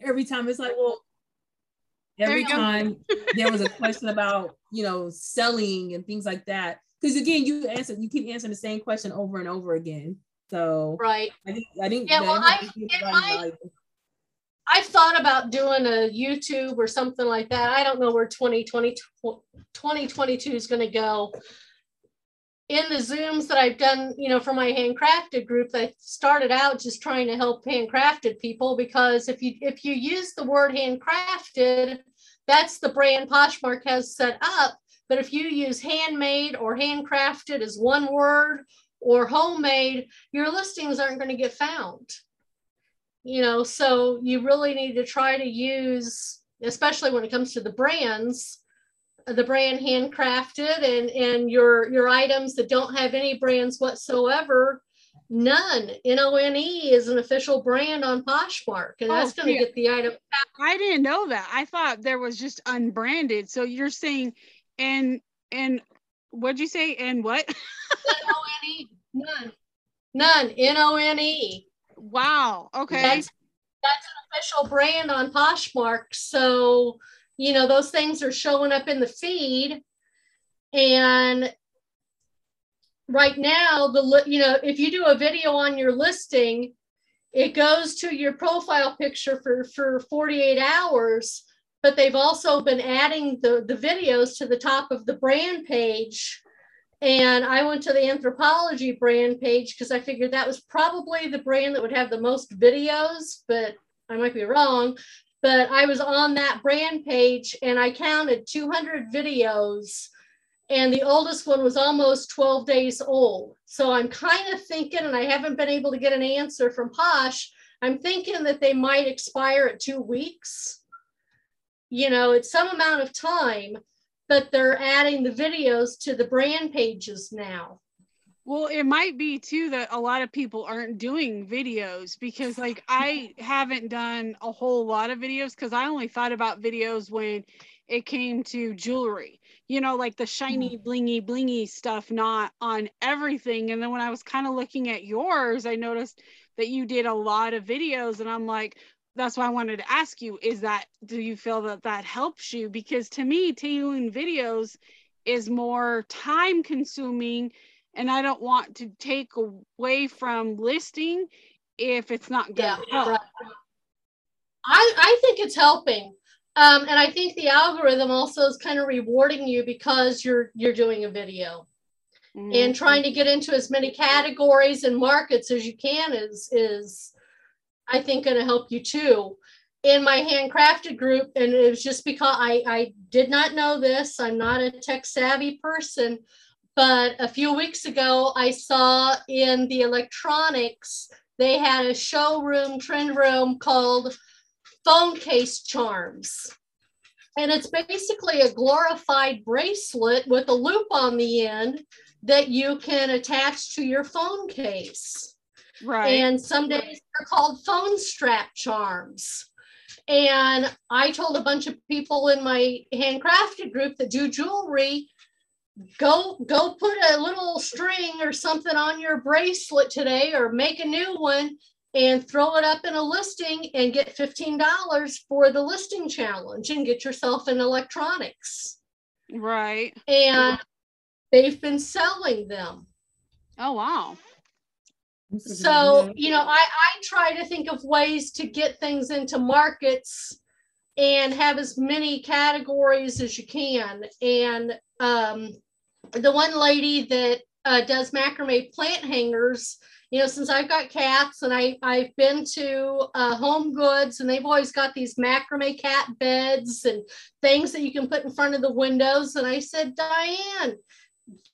every time it's like, well, every time there was a question about you know selling and things like that. Because again, you answer you keep answering the same question over and over again. So right, I think I think yeah. Well, I, I I've thought about doing a YouTube or something like that. I don't know where 2020, 2022 is going to go. In the Zooms that I've done, you know, for my handcrafted group, I started out just trying to help handcrafted people because if you if you use the word handcrafted, that's the brand Poshmark has set up. But if you use handmade or handcrafted as one word or homemade, your listings aren't going to get found you know so you really need to try to use especially when it comes to the brands the brand handcrafted and and your your items that don't have any brands whatsoever none. N-o-n-e is an official brand on poshmark and that's oh, going to yeah. get the item i didn't know that. I thought there was just unbranded. So you're saying and and what'd you say? And what? N-o-n-e. None. None n-o-n-e Wow. Okay. That's, that's an official brand on Poshmark. So, you know, those things are showing up in the feed. And right now, the you know, if you do a video on your listing, it goes to your profile picture for, for 48 hours, but they've also been adding the, the videos to the top of the brand page and I went to the Anthropologie brand page because I figured that was probably the brand that would have the most videos, but I might be wrong. But I was on that brand page and I counted 200 videos, and the oldest one was almost 12 days old. So I'm kind of thinking, and I haven't been able to get an answer from Posh, I'm thinking that they might expire at two weeks. You know, it's some amount of time but they're adding the videos to the brand pages now. Well, it might be too that a lot of people aren't doing videos because, like, I haven't done a whole lot of videos because I only thought about videos when it came to jewelry, you know, like the shiny, mm. blingy, blingy stuff, not on everything. And then when I was kind of looking at yours, I noticed that you did a lot of videos, and I'm like, that's why I wanted to ask you is that do you feel that that helps you because to me tailoring videos is more time consuming and I don't want to take away from listing if it's not going to help. Right. I, I think it's helping. Um, and I think the algorithm also is kind of rewarding you because you're you're doing a video mm-hmm. and trying to get into as many categories and markets as you can is is I think going to help you too. In my handcrafted group, and it was just because I, I did not know this, I'm not a tech savvy person, but a few weeks ago, I saw in the electronics, they had a showroom, trend room called Phone Case Charms. And it's basically a glorified bracelet with a loop on the end that you can attach to your phone case. Right. And some days they're called phone strap charms. And I told a bunch of people in my handcrafted group that do jewelry, go go put a little string or something on your bracelet today or make a new one and throw it up in a listing and get $15 for the listing challenge and get yourself in electronics. Right. And they've been selling them. Oh wow so you know I, I try to think of ways to get things into markets and have as many categories as you can and um, the one lady that uh, does macrame plant hangers you know since i've got cats and I, i've been to uh, home goods and they've always got these macrame cat beds and things that you can put in front of the windows and i said diane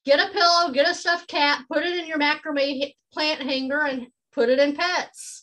get a pillow, get a stuffed cat, put it in your macrame plant hanger, and put it in pets.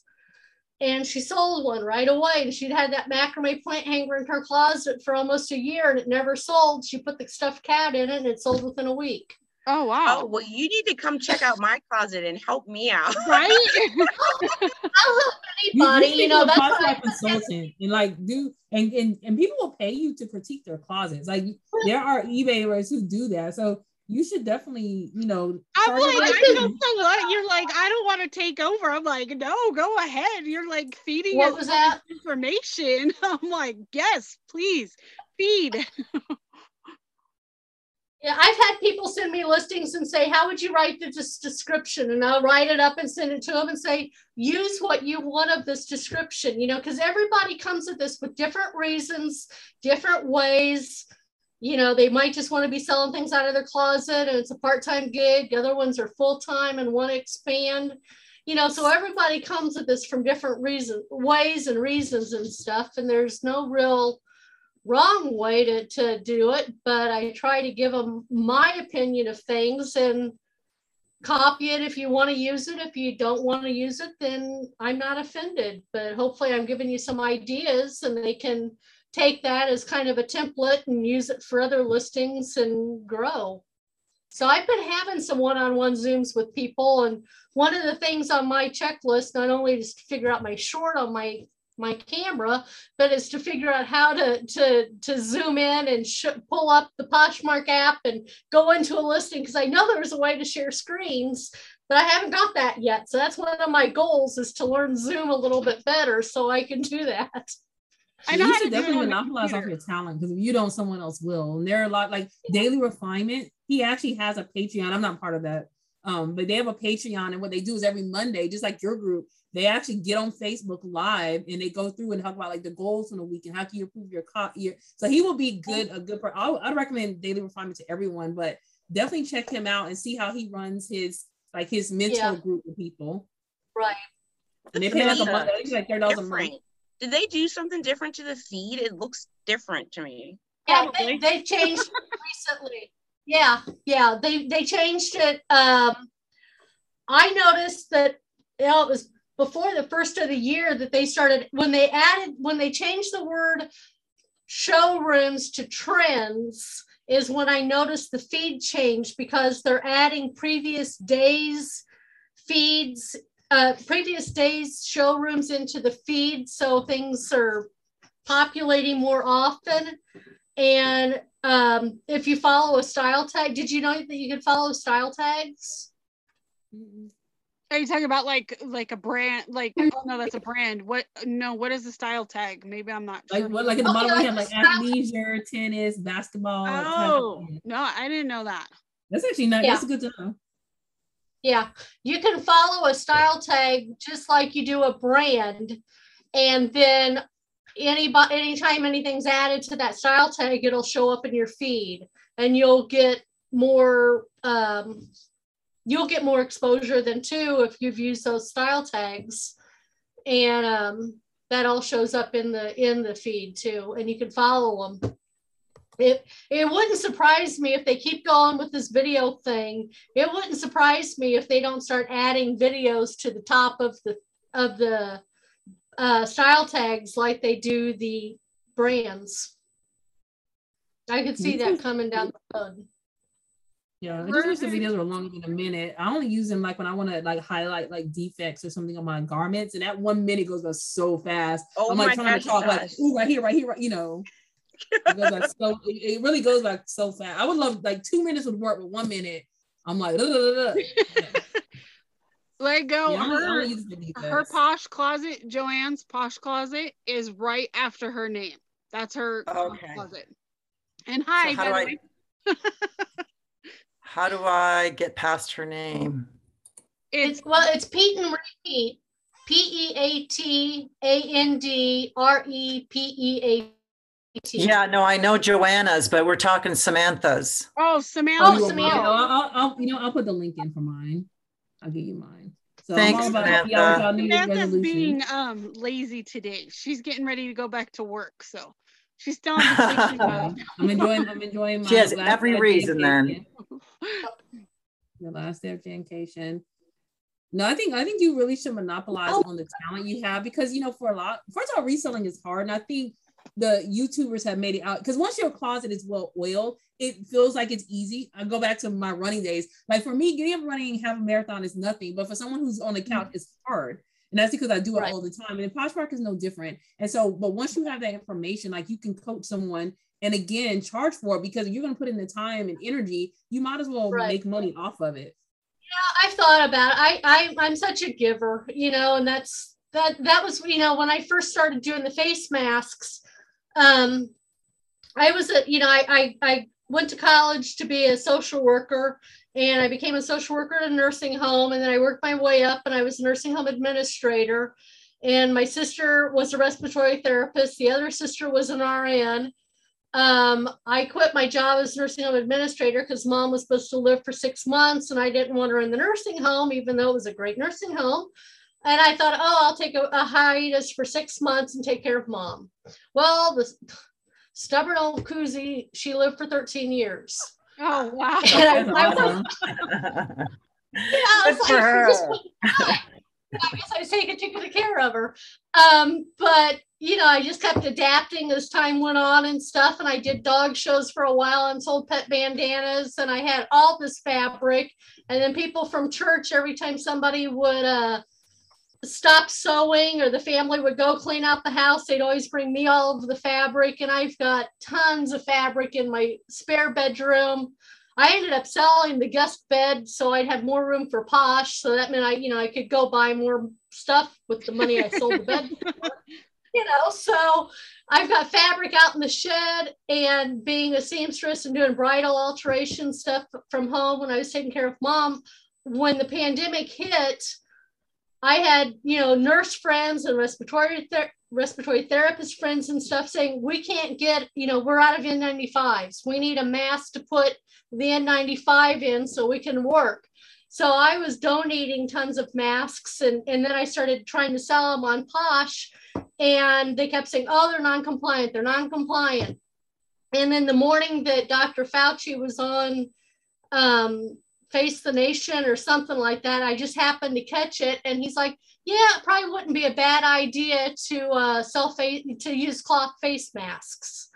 And she sold one right away. And she'd had that macrame plant hanger in her closet for almost a year and it never sold. She put the stuffed cat in it and it sold within a week. Oh wow! Oh well, you need to come check out my closet and help me out. Right? I'll help anybody. You, you know, that's what I consultant and like do and, and and people will pay you to critique their closets. Like there are eBayers who do that. So you should definitely, you know. I'm like, I know what you're like. I don't want to take over. I'm like, no, go ahead. You're like feeding what was that information. I'm like, yes, please feed. yeah, I've had people send me listings and say, "How would you write this description?" And I'll write it up and send it to them and say, "Use what you want of this description." You know, because everybody comes at this with different reasons, different ways you know, they might just want to be selling things out of their closet and it's a part-time gig. The other ones are full-time and want to expand. You know, so everybody comes at this from different reasons, ways and reasons and stuff. And there's no real wrong way to, to do it, but I try to give them my opinion of things and copy it if you want to use it. If you don't want to use it, then I'm not offended. But hopefully I'm giving you some ideas and they can take that as kind of a template and use it for other listings and grow. So I've been having some one-on-one Zooms with people. And one of the things on my checklist, not only is to figure out my short on my my camera, but is to figure out how to to to zoom in and sh- pull up the Poshmark app and go into a listing because I know there's a way to share screens, but I haven't got that yet. So that's one of my goals is to learn Zoom a little bit better so I can do that. I know you should definitely monopolize off your talent because if you don't, someone else will. And there are a lot like Daily Refinement. He actually has a Patreon. I'm not part of that. Um, but they have a Patreon, and what they do is every Monday, just like your group, they actually get on Facebook Live and they go through and talk about like the goals from the week and how can you improve your co- year. So he will be good, a good. Per- I'll, I'd recommend Daily Refinement to everyone, but definitely check him out and see how he runs his like his mentor yeah. group of people. Right. And they pay like a month, like thirty dollars a month did they do something different to the feed? It looks different to me. Yeah, they, they changed recently. Yeah, yeah, they they changed it. Um, I noticed that you know, it was before the first of the year that they started when they added when they changed the word showrooms to trends is when I noticed the feed change because they're adding previous days feeds uh, previous days showrooms into the feed so things are populating more often. And um, if you follow a style tag did you know that you could follow style tags? Are you talking about like like a brand like oh no that's a brand. What no what is the style tag? Maybe i'm not like sure. what like in the oh, bottom we have like athleisure tennis basketball oh no i didn't know that. That's actually not yeah. that's good to know yeah, you can follow a style tag just like you do a brand, and then anybody anytime anything's added to that style tag, it'll show up in your feed, and you'll get more um, you'll get more exposure than two if you've used those style tags, and um, that all shows up in the in the feed too, and you can follow them it it wouldn't surprise me if they keep going with this video thing it wouldn't surprise me if they don't start adding videos to the top of the of the uh, style tags like they do the brands i could see that coming down the road yeah, I just wish the videos were longer than a minute. I only use them like when I want to like highlight like defects or something on my garments, and that one minute goes by so fast. Oh I'm like trying gosh, to talk gosh. like, ooh, right here, right here, right, you know it goes like so. It, it, really goes like so fast. I would love like two minutes would work, but one minute I'm like. Let go. Yeah, her, her posh closet, Joanne's posh closet, is right after her name. That's her okay. closet. And hi, so how, do I, how do I get past her name? It's well, it's Pete and Repeat. P E A T A N D R E P E A yeah, no, I know Joanna's, but we're talking Samantha's. Oh, Samantha. Oh, Samantha. I'll, I'll, I'll, you know, I'll put the link in for mine. I'll give you mine. So Thanks, Samantha. Samantha's being um, lazy today. She's getting ready to go back to work, so she's still. I'm enjoying. I'm enjoying. My she has every reason then. the last day of vacation. No, I think I think you really should monopolize oh. on the talent you have because you know for a lot. First of all, reselling is hard, and I think the YouTubers have made it out because once your closet is well oiled, it feels like it's easy. I go back to my running days. Like for me, getting up running half a marathon is nothing, but for someone who's on the mm-hmm. couch, it's hard. And that's because I do it Right. all the time. And Poshmark is no different. And so, but once you have that information, like you can coach someone and again charge for it because you're going to put in the time and energy, you might as well Right. make money off of it. Yeah, I've thought about it. I, I I'm such a giver, you know, and that's that that was you know when I first started doing the face masks. Um, I was a you know I I, I went to college to be a social worker, and I became a social worker at a nursing home, and then I worked my way up, and I was a nursing home administrator. And my sister was a respiratory therapist. The other sister was an RN. Um, I quit my job as nursing home administrator because mom was supposed to live for six months and I didn't want her in the nursing home, even though it was a great nursing home. And I thought, oh, I'll take a, a hiatus for six months and take care of mom. Well, the stubborn old koozie, she lived for 13 years. Oh wow. And I, I was, awesome. yeah, I was Good for like, her. this. I guess I was taking too good care of her. Um, but you know, I just kept adapting as time went on and stuff. And I did dog shows for a while and sold pet bandanas, and I had all this fabric. And then people from church, every time somebody would uh stop sewing or the family would go clean out the house, they'd always bring me all of the fabric. And I've got tons of fabric in my spare bedroom. I ended up selling the guest bed so I'd have more room for posh. So that meant I, you know, I could go buy more stuff with the money I sold the bed. for. You know, so I've got fabric out in the shed and being a seamstress and doing bridal alteration stuff from home when I was taking care of mom. When the pandemic hit, I had, you know, nurse friends and respiratory ther- respiratory therapist friends and stuff saying, we can't get, you know, we're out of N95s. We need a mask to put the N95 in so we can work. So I was donating tons of masks and, and then I started trying to sell them on Posh and they kept saying, oh, they're non-compliant, they're non-compliant. And then the morning that Dr. Fauci was on um, Face the Nation or something like that, I just happened to catch it. And he's like, yeah, it probably wouldn't be a bad idea to uh, sell face to use cloth face masks.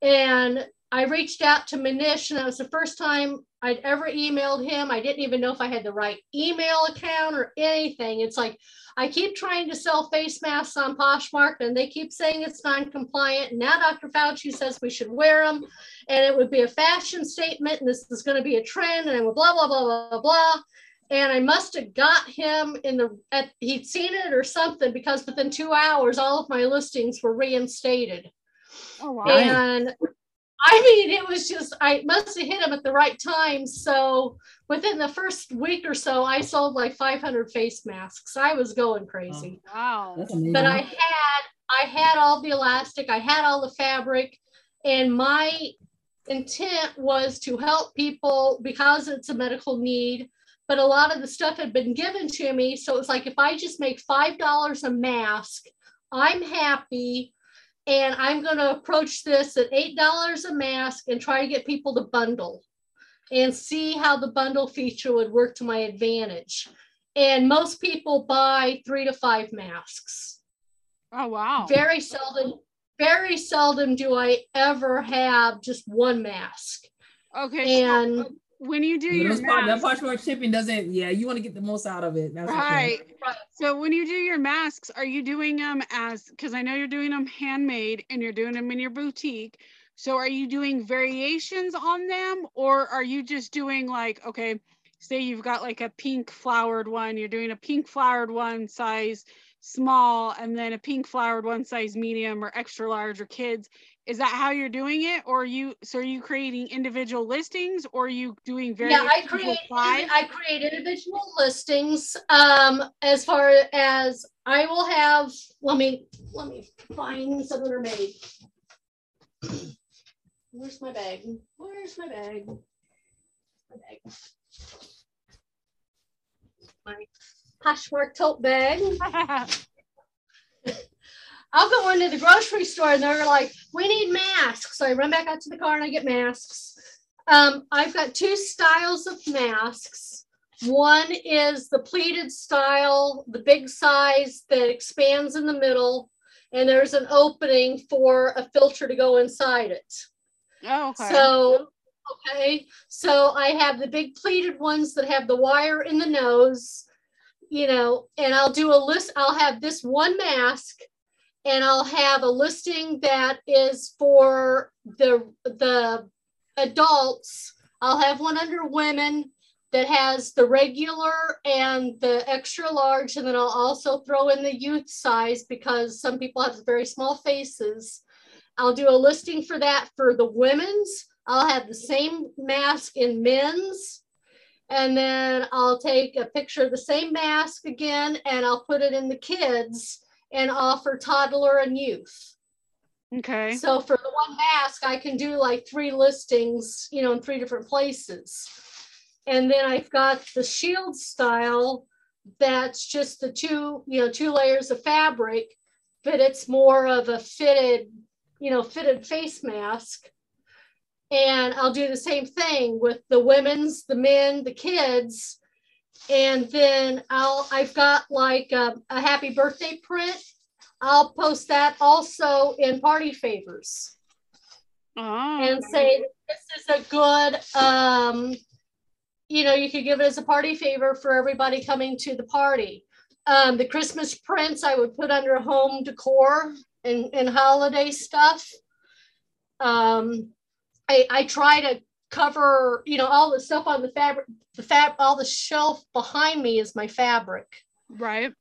And I reached out to Manish, and that was the first time I'd ever emailed him. I didn't even know if I had the right email account or anything. It's like I keep trying to sell face masks on Poshmark, and they keep saying it's non-compliant. And now Dr. Fauci says we should wear them, and it would be a fashion statement, and this is going to be a trend, and blah blah blah blah blah blah. And I must have got him in the at he'd seen it or something because within two hours, all of my listings were reinstated. Oh wow. And I mean, it was just, I must have hit them at the right time. So within the first week or so, I sold like 500 face masks. I was going crazy. Oh. Wow. That's amazing. But I had, I had all the elastic, I had all the fabric, and my intent was to help people because it's a medical need. But a lot of the stuff had been given to me. So it's like if I just make $5 a mask, I'm happy and I'm going to approach this at $8 a mask and try to get people to bundle and see how the bundle feature would work to my advantage. And most people buy three to five masks. Oh wow. Very seldom, very seldom do I ever have just one mask. Okay. so And when you do your part- that masks, Poshmark shipping doesn't. Yeah, you want to get the most out of it. That's right. So when you do your masks, are you doing them as because I know you're doing them handmade and you're doing them in your boutique. So are you doing variations on them or are you just doing like okay, say you've got like a pink flowered one, you're doing a pink flowered one size small and then a pink flowered one size medium or extra large or kids. Is that how you're doing it or are you so are you creating individual listings or are you doing very yeah, I create five? I create individual listings. Um, as far as I will have, let me let me find some that are made. Where's my bag? Where's my bag? My bag. My Poshmark tote bag. I'll go into the grocery store and they're like, we need masks. So I run back out to the car and I get masks. Um, I've got two styles of masks. One is the pleated style, the big size that expands in the middle, and there's an opening for a filter to go inside it. oh, okay. So, okay, so I have the big pleated ones that have the wire in the nose. You know, and I'll do a list, I'll have this one mask and I'll have a listing that is for the the adults. I'll have one under women that has the regular and the extra large, and then I'll also throw in the youth size because some people have very small faces. I'll do a listing for that for the women's. I'll have the same mask in men's. And then I'll take a picture of the same mask again and I'll put it in the kids and offer toddler and youth. Okay. So for the one mask, I can do like three listings, you know, in three different places. And then I've got the shield style that's just the two, you know, two layers of fabric, but it's more of a fitted, you know, fitted face mask. And I'll do the same thing with the women's, the men, the kids. And then I'll, I've got like a, a happy birthday print. I'll post that also in party favors Oh. and say this is a good um you know you could give it as a party favor for everybody coming to the party um the christmas prints i would put under home decor and, and holiday stuff um i i try to cover you know all the stuff on the fabric the fab all the shelf behind me is my fabric Right.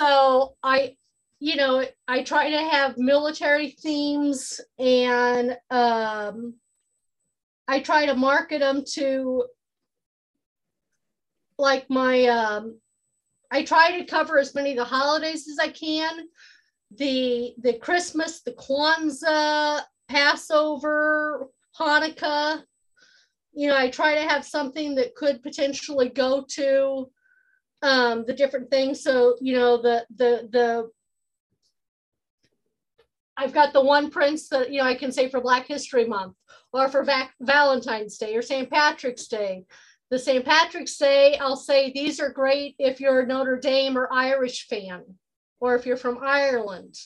so I, you know, I try to have military themes and um, I try to market them to like my, um, I try to cover as many of the holidays as I can. The the Christmas, the Kwanzaa, Passover, Hanukkah. You know, I try to have something that could potentially go to um, the different things. So, you know, the, the, the, I've got the one prince that, you know, I can say for Black History Month or for Vac- Valentine's Day or St. Patrick's Day. The St. Patrick's Day, I'll say these are great if you're a Notre Dame or Irish fan or if you're from Ireland.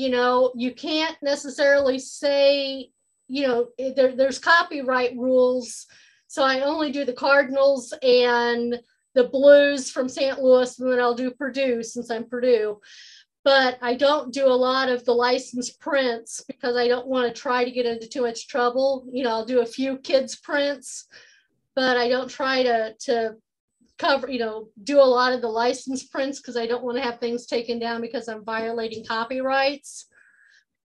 You know, you can't necessarily say, you know, eh, there, there's copyright rules. So I only do the Cardinals and the blues from St. Louis, and then I'll do Purdue since I'm Purdue. But I don't do a lot of the licensed prints because I don't want to try to get into too much trouble. You know, I'll do a few kids prints, but I don't try to to cover, you know, do a lot of the license prints because I don't want to have things taken down because I'm violating copyrights.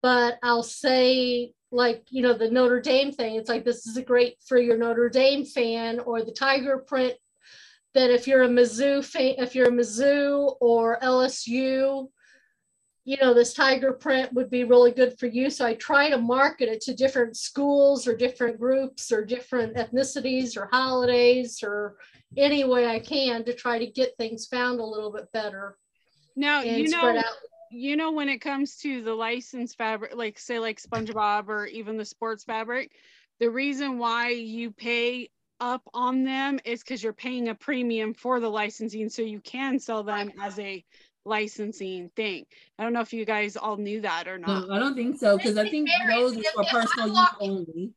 But I'll say like you know the Notre Dame thing. It's like this is a great for your Notre Dame fan or the Tiger print that if you're a Mizzou fan, if you're a Mizzou or LSU, you know, this tiger print would be really good for you. So I try to market it to different schools or different groups or different ethnicities or holidays or any way I can to try to get things found a little bit better. Now, you know, you know, when it comes to the licensed fabric, like say like SpongeBob or even the sports fabric, the reason why you pay up on them is because you're paying a premium for the licensing so you can sell them as a licensing thing. I don't know if you guys all knew that or not. No, I don't think so because I think those are for personal use only.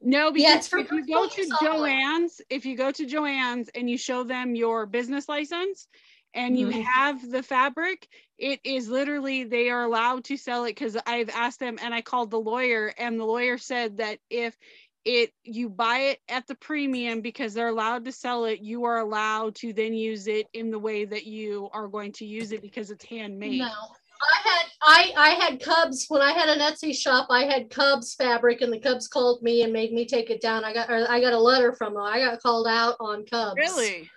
No, because Yeah, if you go to personal use only. Joann's, if you go to Joann's and you show them your business license and you Mhm. have the fabric, it is literally they are allowed to sell it because I've asked them and I called the lawyer and the lawyer said that if it you buy it at the premium because they're allowed to sell it, you are allowed to then use it in the way that you are going to use it because it's handmade. No. I had I I had Cubs when I had an Etsy shop. I had Cubs fabric, and the Cubs called me and made me take it down. I got or I got a letter from them. I got called out on Cubs. Really?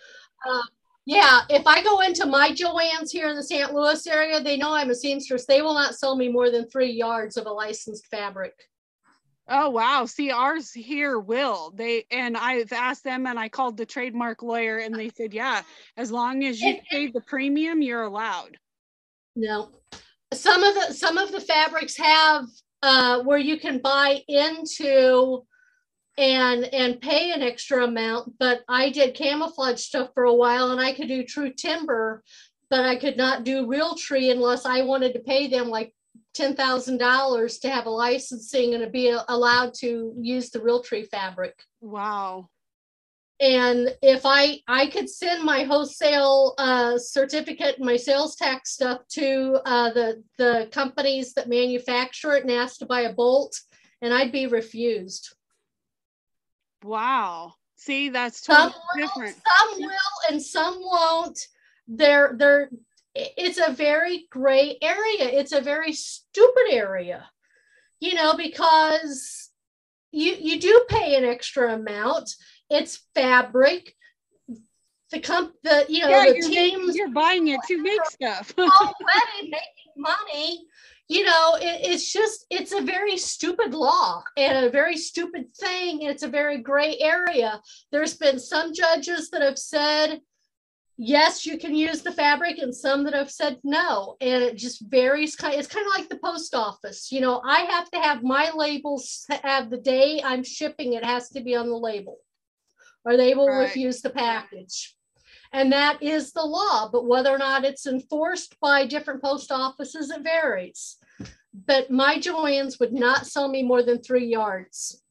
Uh, yeah, if I go into my Joann's here in the St. Louis area, they know I'm a seamstress. They will not sell me more than three yards of a licensed fabric. Oh wow. See, ours here will. They and I've asked them and I called the trademark lawyer and they said, yeah, as long as you pay the premium, you're allowed. No, some of the some of the fabrics have uh, where you can buy into and and pay an extra amount. But I did camouflage stuff for a while, and I could do true timber, but I could not do Realtree unless I wanted to pay them like ten thousand dollars to have a licensing and to be allowed to use the Realtree fabric. Wow. and if I I could send my wholesale uh, certificate and my sales tax stuff to uh, the the companies that manufacture it and ask to buy a bolt, and I'd be refused. Wow. See, that's totally some will, different. Some will and some won't. They're they're it's a very gray area. It's a very stupid area. You know, because you you do pay an extra amount it's fabric. The comp, the you know, yeah, the you're, teams you're buying it to make stuff. already making money. You know, it, it's just it's a very stupid law and a very stupid thing. and It's a very gray area. There's been some judges that have said yes, you can use the fabric, and some that have said no. And it just varies. It's kind of like the post office. You know, I have to have my labels have the day I'm shipping, it has to be on the label or they will right. refuse the package. And that is the law, but whether or not it's enforced by different post offices, it varies. But my Joann's would not sell me more than three yards.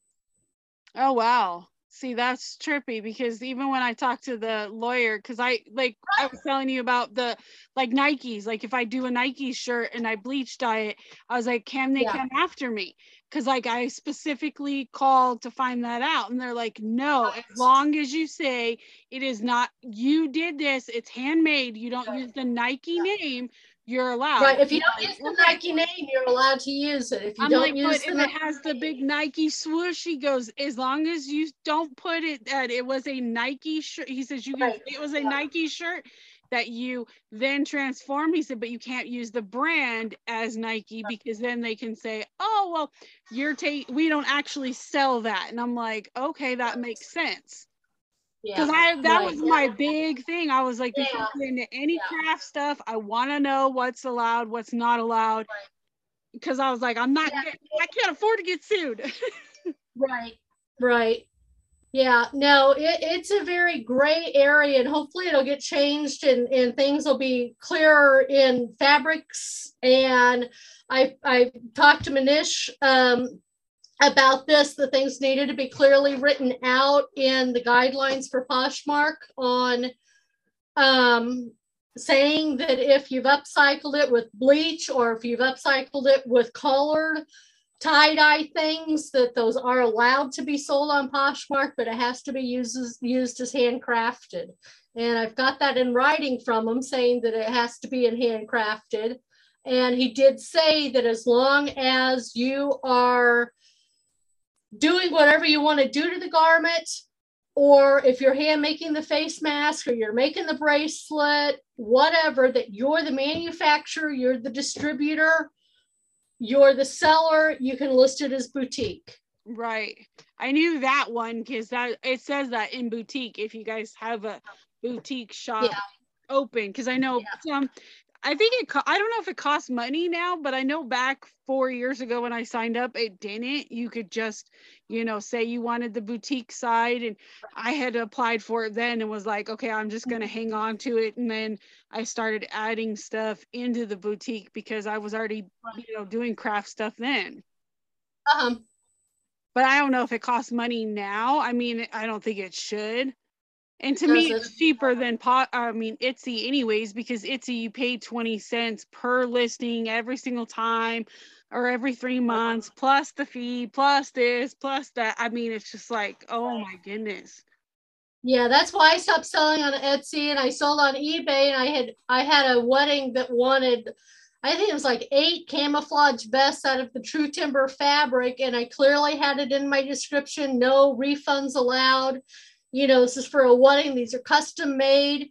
Oh, wow. See, that's trippy because even when I talk to the lawyer, because I like I was telling you about the like Nikes, like if I do a Nike shirt and I bleach dye it, I was like, can they yeah. come after me? Because like I specifically called to find that out, and they're like, no, as long as you say it is not you did this, it's handmade, you don't use the Nike name, you're allowed. Right. If you don't use the Nike name, you're allowed to use it. If you I'm don't like, use but if it has the big Nike swoosh, he goes, as long as you don't put it that it was a Nike shirt. He says you right. it was a yeah. Nike shirt that you then transform. He said, but you can't use the brand as Nike because then they can say, oh well, you're taking we don't actually sell that. And I'm like, okay, that makes sense because yeah. I that right. was my big thing. I was like, before yeah. into any yeah. craft stuff, I want to know what's allowed, what's not allowed. Because right. I was like, I'm not, getting, I can't afford to get sued. right, right. Yeah, no, it, it's a very gray area, and hopefully it'll get changed and, and things will be clearer in fabrics. And I I talked to Manish um, about this, the things needed to be clearly written out in the guidelines for Poshmark on um, saying that if you've upcycled it with bleach or if you've upcycled it with colored tie-dye things, that those are allowed to be sold on Poshmark, but it has to be used as, used as handcrafted. And I've got that in writing from him saying that it has to be in handcrafted. And he did say that as long as you are doing whatever you want to do to the garment, or if you're hand making the face mask or you're making the bracelet, whatever, that you're the manufacturer, you're the distributor, you're the seller, you can list it as boutique. Right. I knew that one because that it says that in boutique if you guys have a boutique shop yeah. open because I know yeah. some I think it. Co- I don't know if it costs money now, but I know back four years ago when I signed up, it didn't. You could just, you know, say you wanted the boutique side, and I had applied for it then and was like, okay, I'm just gonna hang on to it, and then I started adding stuff into the boutique because I was already, you know, doing craft stuff then. Um. But I don't know if it costs money now. I mean, I don't think it should. And to me, it's cheaper than pot. I mean, Etsy, anyways, because Etsy you pay twenty cents per listing every single time, or every three months, plus the fee, plus this, plus that. I mean, it's just like, oh my goodness. Yeah, that's why I stopped selling on Etsy and I sold on eBay. And I had I had a wedding that wanted, I think it was like eight camouflage vests out of the True Timber fabric, and I clearly had it in my description: no refunds allowed you know, this is for a wedding. These are custom made.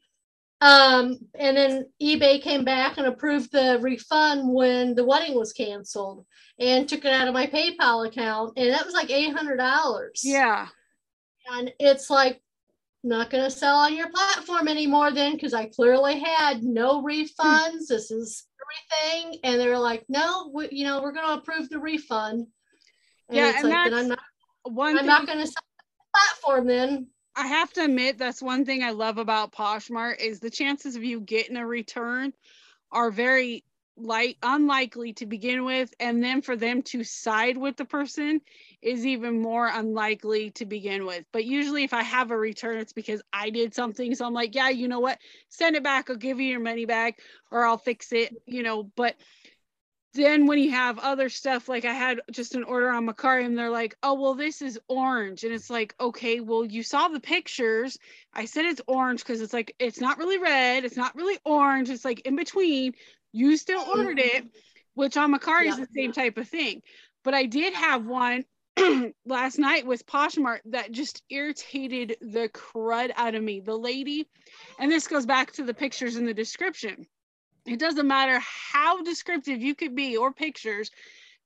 Um, and then eBay came back and approved the refund when the wedding was canceled and took it out of my PayPal account. And that was like $800. Yeah. And it's like, not going to sell on your platform anymore then because I clearly had no refunds. this is everything. And they're like, no, we, you know, we're going to approve the refund. And yeah, and like, I'm not, one I'm thing- not going to sell the platform then. I have to admit that's one thing I love about Poshmark is the chances of you getting a return are very like unlikely to begin with. And then for them to side with the person is even more unlikely to begin with. But usually if i have a return it's because i did something. So i'm like yeah you know what? Send it back. I'll give you your money back or i'll fix it you know. But then when you have other stuff like i had just an order on Mercari and they're like oh well this is orange. And it's like okay well you saw the pictures. I said it's orange because it's like it's not really red it's not really orange it's like in between. You still mm-hmm. ordered it which on Mercari is the same type of thing. But i did have one last night with Poshmark that just irritated the crud out of me. The lady, and this goes back to the pictures in the description it doesn't matter how descriptive you could be or pictures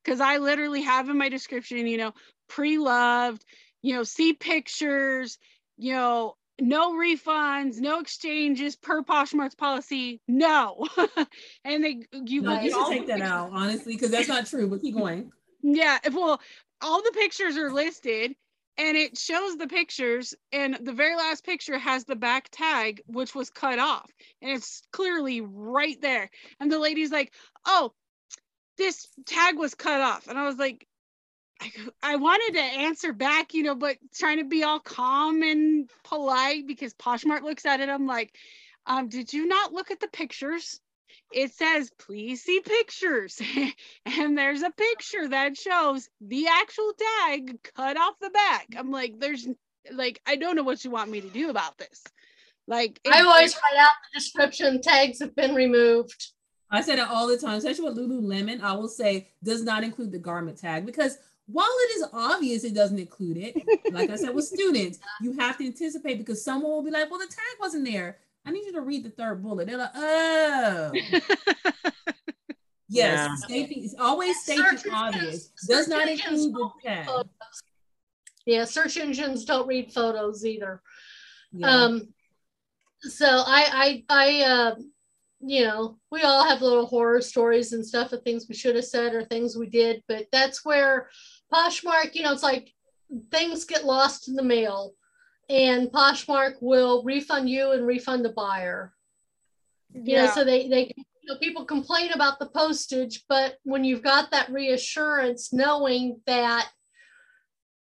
because i literally have in my description you know pre-loved you know see pictures you know no refunds no exchanges per poshmark's policy no. And they you, no, you should take that out honestly because that's not true but keep going. Yeah well all the pictures are listed and it shows the pictures and the very last picture has the back tag which was cut off and it's clearly right there. And the lady's like oh this tag was cut off. And i was like I, I wanted to answer back you know but trying to be all calm and polite because poshmark looks at it i'm like um, did you not look at the pictures it says please see pictures. And there's a picture that shows the actual tag cut off the back. I'm like there's like i don't know what you want me to do about this. Like i always write out the description tags have been removed. I said it all the time especially with lululemon i will say does not include the garment tag because while it is obvious it doesn't include it like i said with students you have to anticipate because someone will be like well the tag wasn't there I need you to read the third bullet. They're like, oh. yes, yeah. safety always safety obvious. Does not include the tag. Yeah, search engines don't read photos either. Yeah. Um, so I, I, I, uh, you know, we all have little horror stories and stuff of things we should have said or things we did, but that's where Poshmark, you know, it's like things get lost in the mail and Poshmark will refund you and refund the buyer. You yeah. know, so they they you know, people complain about the postage, but when you've got that reassurance, knowing that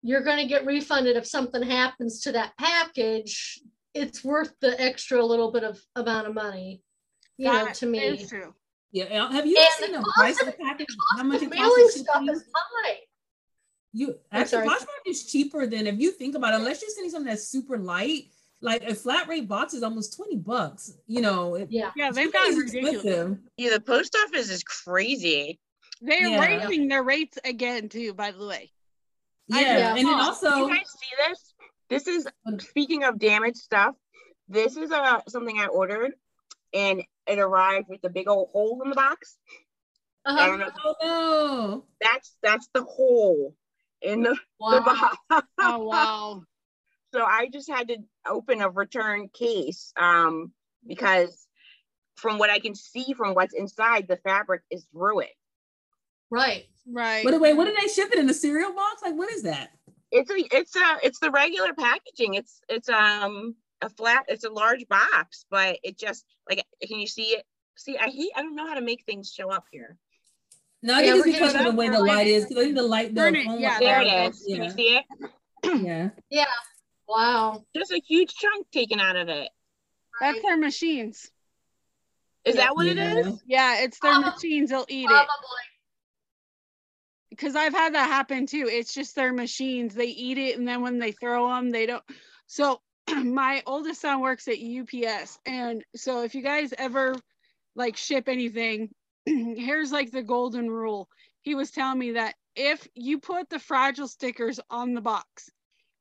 you're going to get refunded if something happens to that package, it's worth the extra little bit of amount of money. You that know, to me. true. Yeah, uh, have you and seen the, the price of the package? How much it costs? Stuff is high. You actually Poshmark is cheaper than if you think about it, unless you're sending something that's super light. Like a flat rate box is almost 20 bucks, you know. Yeah, yeah, they've got ridiculous. Yeah, the post office is crazy. They're yeah. raising their rates again too, by the way. Yeah, and then also you guys see this? This is speaking of damaged stuff. This is a uh, something I ordered and it arrived with a big old hole in the box. Uh-huh. I don't know. Oh no. That's that's the hole in the, wow. the box. oh wow. So I just had to open a return case um, because from what I can see from what's inside, the fabric is through it. Right. Right. But wait, what did they ship it in the cereal box? Like what is that? It's a it's a it's the regular packaging. It's it's um a flat, it's a large box, but it just like can you see it? See, I hate I don't know how to make things show up here. No, I think it's because of the way the light is. Because I think the light, the it, yeah, there it is. Yeah. Can you see it? yeah. Yeah. Wow. Just a huge chunk taken out of it. That's their machines. Is yeah. that what yeah. it is? Yeah, it's their Probably. machines. They'll eat Probably. it. Because I've had that happen too. It's just their machines. They eat it, and then when they throw them, they don't. So my oldest son works at UPS, and so if you guys ever like ship anything here's like the golden rule. He was telling me that if you put the fragile stickers on the box,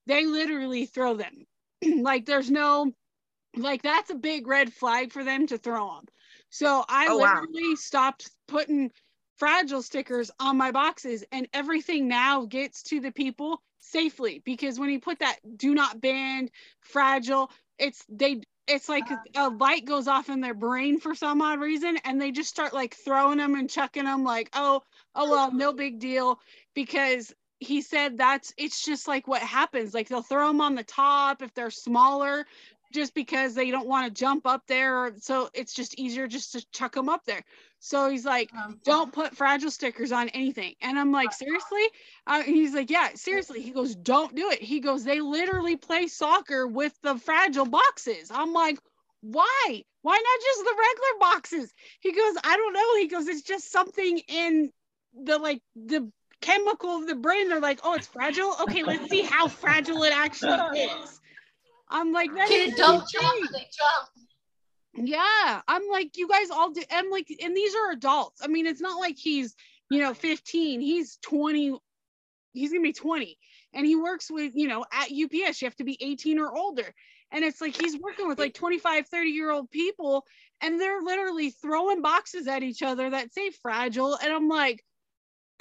they literally throw them. like there's no, like that's a big red flag for them to throw them. So I oh, literally wow. stopped putting fragile stickers on my boxes and everything now gets to the people safely because when you put that do not bend fragile it's they it's like uh-huh. a light goes off in their brain for some odd reason and they just start like throwing them and chucking them like oh oh well no big deal because he said that's it's just like what happens like they'll throw them on the top if they're smaller just because they don't want to jump up there. So it's just easier just to chuck them up there. So he's like, Um, don't put fragile stickers on anything. And I'm like, seriously? Uh, he's like, yeah, seriously. He goes, don't do it. He goes, they literally play soccer with the fragile boxes. I'm like, why? Why not just the regular boxes? He goes, I don't know. He goes, it's just something in the like the chemical of the brain. They're like, oh, it's fragile. Okay, let's see how fragile it actually is. I'm like, that Kid, don't jump. They jump. Yeah, I'm like, you guys all do. I'm like, and these are adults. I mean, it's not like he's, you know, 15. He's 20. He's gonna be 20, and he works with, you know, at UPS. You have to be 18 or older, and it's like he's working with like 25, 30 year old people, and they're literally throwing boxes at each other that say fragile, and I'm like,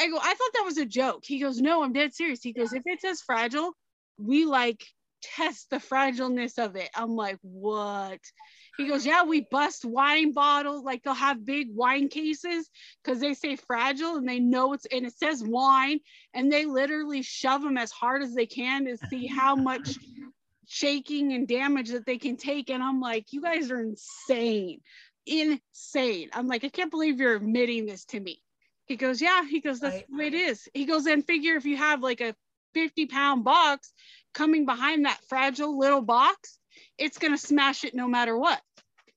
I go, I thought that was a joke. He goes, No, I'm dead serious. He goes, if it says fragile, we like test the fragileness of it. I'm like, what? He goes, yeah, we bust wine bottles. Like they'll have big wine cases because they say fragile and they know it's and it says wine, and they literally shove them as hard as they can to see how much shaking and damage that they can take. And I'm like, you guys are insane, insane. I'm like, I can't believe you're admitting this to me. He goes, yeah. He goes, that's Right. the way it is. He goes, and figure if you have like a 50 pound box coming behind that fragile little box, it's gonna smash it no matter what.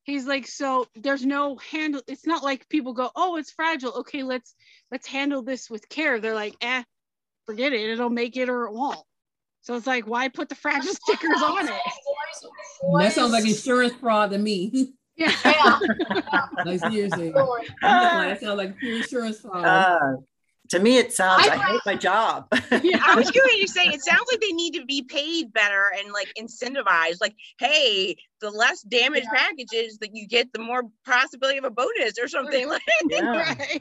He's like, so there's no handle. It's not like people go, oh, it's fragile. Okay, let's let's handle this with care. They're like, eh, forget it. It'll make it or it won't. So it's like, why put the fragile stickers on it? That sounds like insurance fraud to me. Yeah. Yeah. like seriously. Really. Like, that sounds like pure insurance fraud. Uh, to me, it sounds, I I- hate my job. I was going to say, it sounds like they need to be paid better and like incentivized. Like, hey, the less damaged Yeah. packages that you get, the more possibility of a bonus or something like. Yeah. right.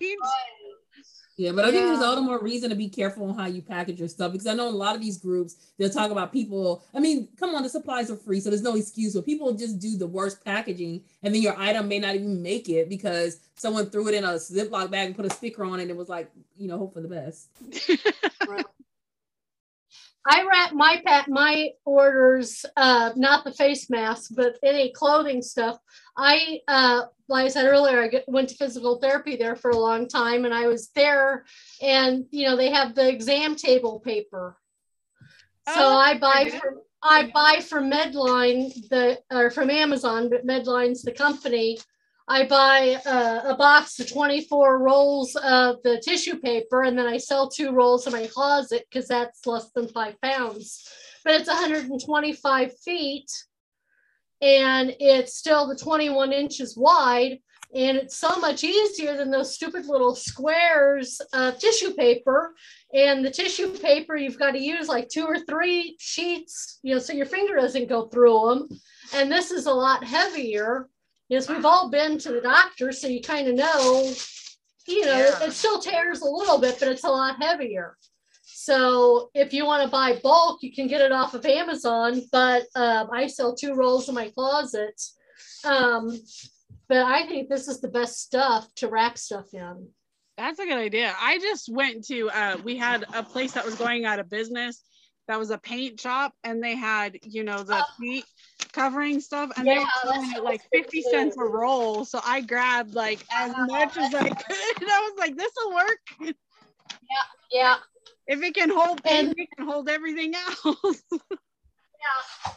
Yeah, but I think there's all the more reason to be careful on how you package your stuff because I know a lot of these groups they'll talk about people. I mean, come on, the supplies are free, so there's no excuse. But people just do the worst packaging, and then your item may not even make it because someone threw it in a Ziploc bag and put a sticker on it. and It was like, you know, hope for the best. I wrap my pat my orders, uh, not the face mask, but any clothing stuff. I, uh, like I said earlier, I get, went to physical therapy there for a long time, and I was there, and you know they have the exam table paper. So Oh, I buy from I buy from Medline the or from Amazon, but Medline's the company. I buy uh, a box of 24 rolls of the tissue paper, and then I sell two rolls in my closet because that's less than five pounds. But it's 125 feet, and it's still the 21 inches wide, and it's so much easier than those stupid little squares of tissue paper. And the tissue paper, you've got to use like two or three sheets, you know, so your finger doesn't go through them. And this is a lot heavier. Yes, we've all been to the doctor, so you kind of know, you know, Yeah. it still tears a little bit, but it's a lot heavier. So if you want to buy bulk, you can get it off of Amazon. But um, I sell two rolls in my closet. Um, but I think this is the best stuff to wrap stuff in. That's a good idea. I just went to uh we had a place that was going out of business that was a paint shop and they had, you know, the paint covering stuff and they were like 50 did cents a roll. So I grabbed like as much as I could. And I was like, this will work. Yeah. Yeah if it can hold And- it can hold everything else. Yeah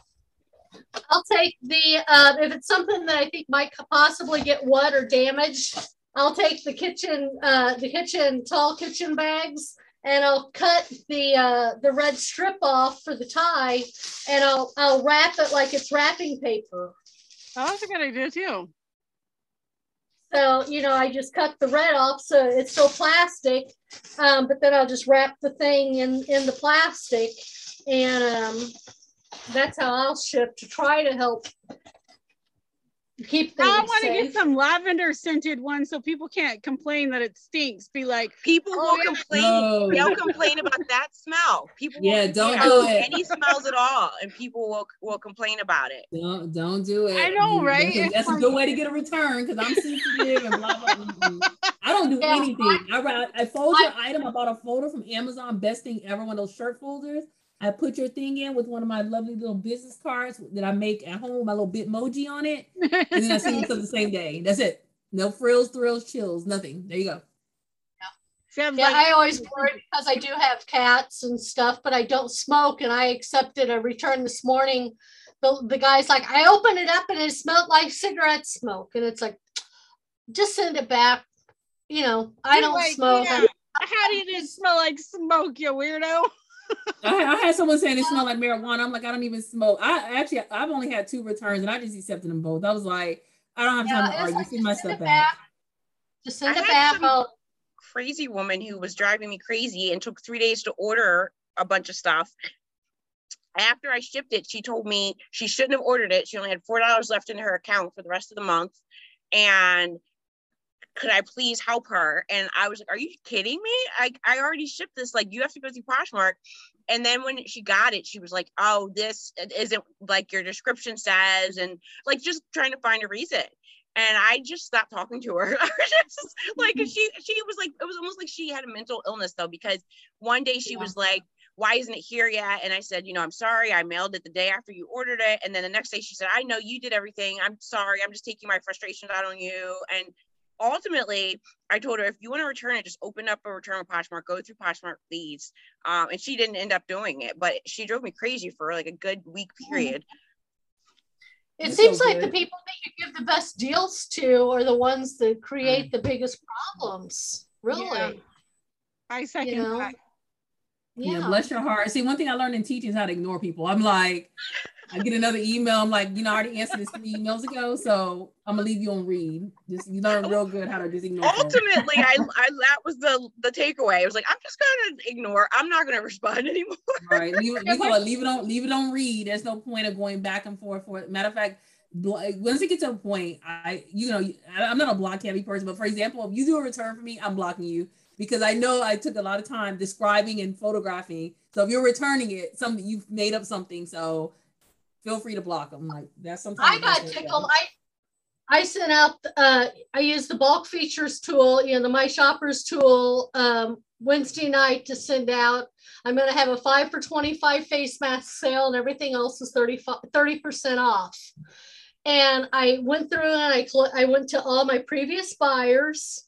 I'll take the, uh, if it's something that I think might possibly get wet or damaged, I'll take the kitchen, uh, the kitchen, tall kitchen bags and I'll cut the, uh, the red strip off for the tie and I'll, I'll wrap it like it's wrapping paper. Oh, that's a good idea too. So, you know, I just cut the red off so it's still plastic, um, but then I'll just wrap the thing in, in the plastic and, um, that's how I'll ship to try to help keep things Now I want to get some lavender scented ones so people can't complain that it stinks. Be like, People Oh, will yeah. complain. No. They'll complain about that smell. People will Yeah, don't do it. Any smells at all, and people will will complain about it. Don't don't do it. I know, right? That's, a, that's a good way to get a return because I'm sensitive and blah blah. mm-mm. I don't do Yeah, anything. I write. I fold your item. I bought a folder from Amazon. Best thing ever. One of those shirt folders. I put your thing in with one of my lovely little business cards that I make at home, my little Bitmoji on it, and then I send you the same day. That's it. No frills, thrills, chills, nothing. There you go. Yeah, yeah like- I always worry because I do have cats and stuff, but I don't smoke. And I accepted a return this morning. The, the guy's like, I opened it up and it smelled like cigarette smoke. And it's like, just send it back. You know, I don't like, smoke. Yeah. How do you smell like smoke, you weirdo? I, I, had someone saying it smelled like marijuana. I'm like, I don't even smoke. I actually, I've only had two returns, and I just accepted them both. I was like, I don't have time to argue. Like, send my stuff back. back. Just send I it back. Some crazy woman who was driving me crazy and took three days to order a bunch of stuff. After I shipped it, she told me she shouldn't have ordered it. She only had four dollars left in her account for the rest of the month, and could I please help her? And I was like, Are you kidding me? I, I already shipped this. Like, you have to go through Poshmark. And then when she got it, she was like, Oh, this isn't like your description says, and like just trying to find a reason. And I just stopped talking to her. just, like mm-hmm. she she was like, it was almost like she had a mental illness though, because one day she yeah. was like, why isn't it here yet? And I said, you know, I'm sorry. I mailed it the day after you ordered it. And then the next day she said, I know you did everything. I'm sorry. I'm just taking my frustrations out on you. And ultimately, I told her if you want to return it, just open up a return with Poshmark, go through Poshmark please. Um, and she didn't end up doing it, but she drove me crazy for like a good week mm-hmm. period. It seems so like the people that you give the best deals to are the ones that create mm. the biggest problems. Really. Yeah. I second you know? that. Yeah. yeah, bless your heart. See, one thing I learned in teaching is how to ignore people. I'm like, I get another email. I'm like, you know, I already answered this three emails ago, so I'm gonna leave you on read. Just you learn real good how to just ignore. Ultimately, I, I that was the the takeaway. It was like I'm just gonna ignore. I'm not gonna respond anymore. Right. Leave, we call it leave it on leave it on read. There's no point of going back and forth. For matter of fact, once it gets to a point, I you know I'm not a block heavy person, but for example, if you do a return for me, I'm blocking you because I know I took a lot of time describing and photographing. So if you're returning it, something you've made up something. So feel free to block them. Like that's sometimes I got tickled. I I sent out uh I used the bulk features tool, you know, the my shoppers tool um Wednesday night to send out. I'm going to have a 5 for 25 face mask sale and everything else is 30 30% off. And I went through and I I went to all my previous buyers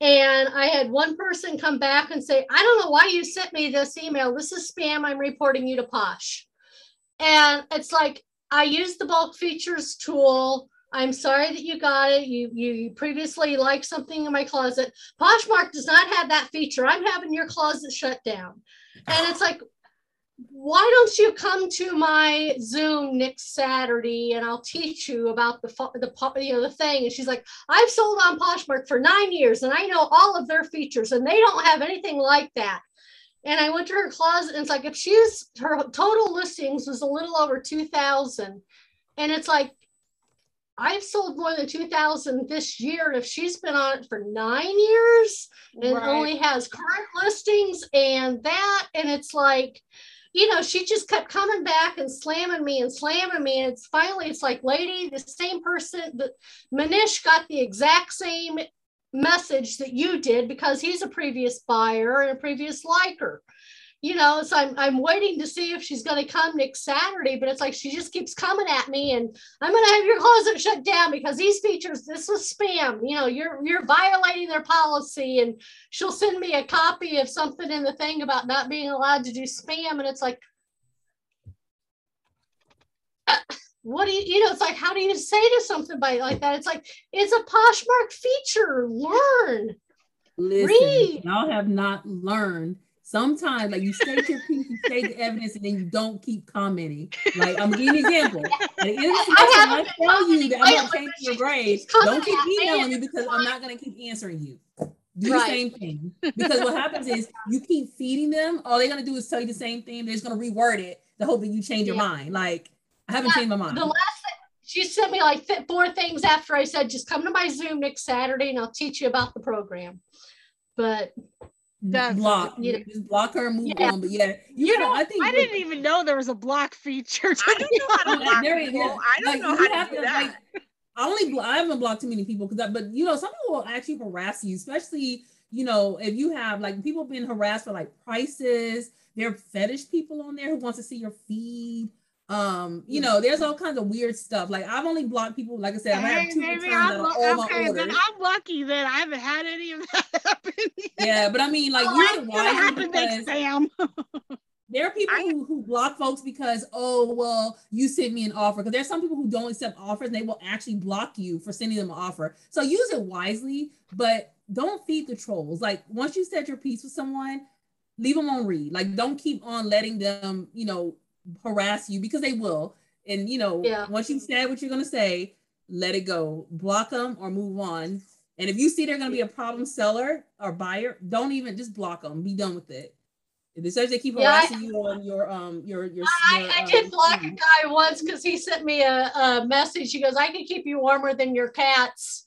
and I had one person come back and say, I don't know why you sent me this email. This is spam. I'm reporting you to Posh. And it's like, I use the bulk features tool. I'm sorry that you got it. You you previously liked something in my closet. Poshmark does not have that feature. I'm having your closet shut down. And it's like, why don't you come to my Zoom next Saturday and I'll teach you about the the you know the thing? And she's like, I've sold on Poshmark for nine years and I know all of their features and they don't have anything like that. And I went to her closet and it's like if she's her total listings was a little over 2,000. And it's like, I've sold more than 2,000 this year. And if she's been on it for nine years and right. only has current listings and that, and it's like, you know, she just kept coming back and slamming me and slamming me. And it's finally, it's like, lady, the same person that Manish got the exact same message that you did because he's a previous buyer and a previous liker. You know so i'm, I'm waiting to see if she's going to come next saturday but it's like she just keeps coming at me and i'm going to have your closet shut down because these features this was spam. You know you're you're violating their policy and she'll send me a copy of something in the thing about not being allowed to do spam. And it's like what do you, you know, it's like, how do you say to somebody like that? It's like, it's a Poshmark feature. Learn. Listen, Read. y'all have not learned. Sometimes, like you state your piece, you state the evidence, and then you don't keep commenting. Like I'm giving an example. At the end of the I, I tell you that I'm gonna change your grade. Don't keep emailing me because I'm not gonna keep answering you. Do right. the same thing. Because what happens is you keep feeding them, all they're gonna do is tell you the same thing. They're just gonna reword it to hope that you change yeah. your mind. Like I haven't yeah, changed my mind. The last thing, she sent me like four things after I said, just come to my Zoom next Saturday and I'll teach you about the program. But that's block. You know, just block her and move yeah. on. But yeah, you, you know, I think I didn't even know there was a block feature. I don't know how to block people. I don't like, know how to do that. Like, I only I haven't blocked too many people because but you know some people will actually harass you, especially you know, if you have like people being harassed for like prices, there are fetish people on there who wants to see your feed. Um, you know, there's all kinds of weird stuff. Like I've only blocked people, like I said, I've had two maybe I'm, out of lu- all my okay, then. I'm lucky that I haven't had any of that happen. yet. Yeah, but I mean, like Oh, it gonna wisely happen next Sam. there are people I- who, who block folks because oh well you sent me an offer because there's some people who don't accept offers and they will actually block you for sending them an offer so use it wisely but don't feed the trolls like once you set your piece with someone leave them on read like don't keep on letting them you know harass you because they will and you know Yeah. once you said what you're going to say let it go block them or move on and if you see they're going to be a problem seller or buyer don't even just block them be done with it if it says they keep Yeah, I- harassing you on your um your your, I, your, I um, did block a guy once because he sent me a, a message. He goes, I can keep you warmer than your cats.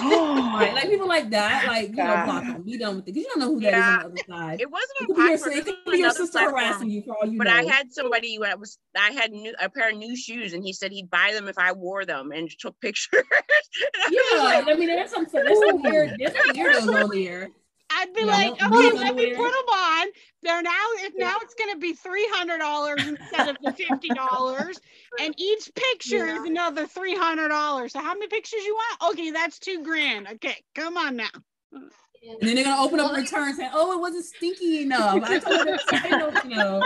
Oh right, like people like that, like you know, God. block them. Be done with it because you don't know who that is on the other side. It wasn't It on could be your, Poshmark, it it could be your sister platform. harassing you for all you But know. I had somebody who I was I had new a pair of new shoes and he said he'd buy them if I wore them and took pictures. And I was yeah, like, I mean, there's some there's some weird there's some weirdos on there. I'd be Yeah, like, okay, let me put them on. They're now if now it's gonna be three hundred dollars instead of the fifty dollars, and each picture is another three hundred dollars. So how many pictures you want? Okay, that's two grand. Okay, come on now. And then they're gonna open up a return saying, "Oh, it wasn't stinky enough." I told them, I don't know.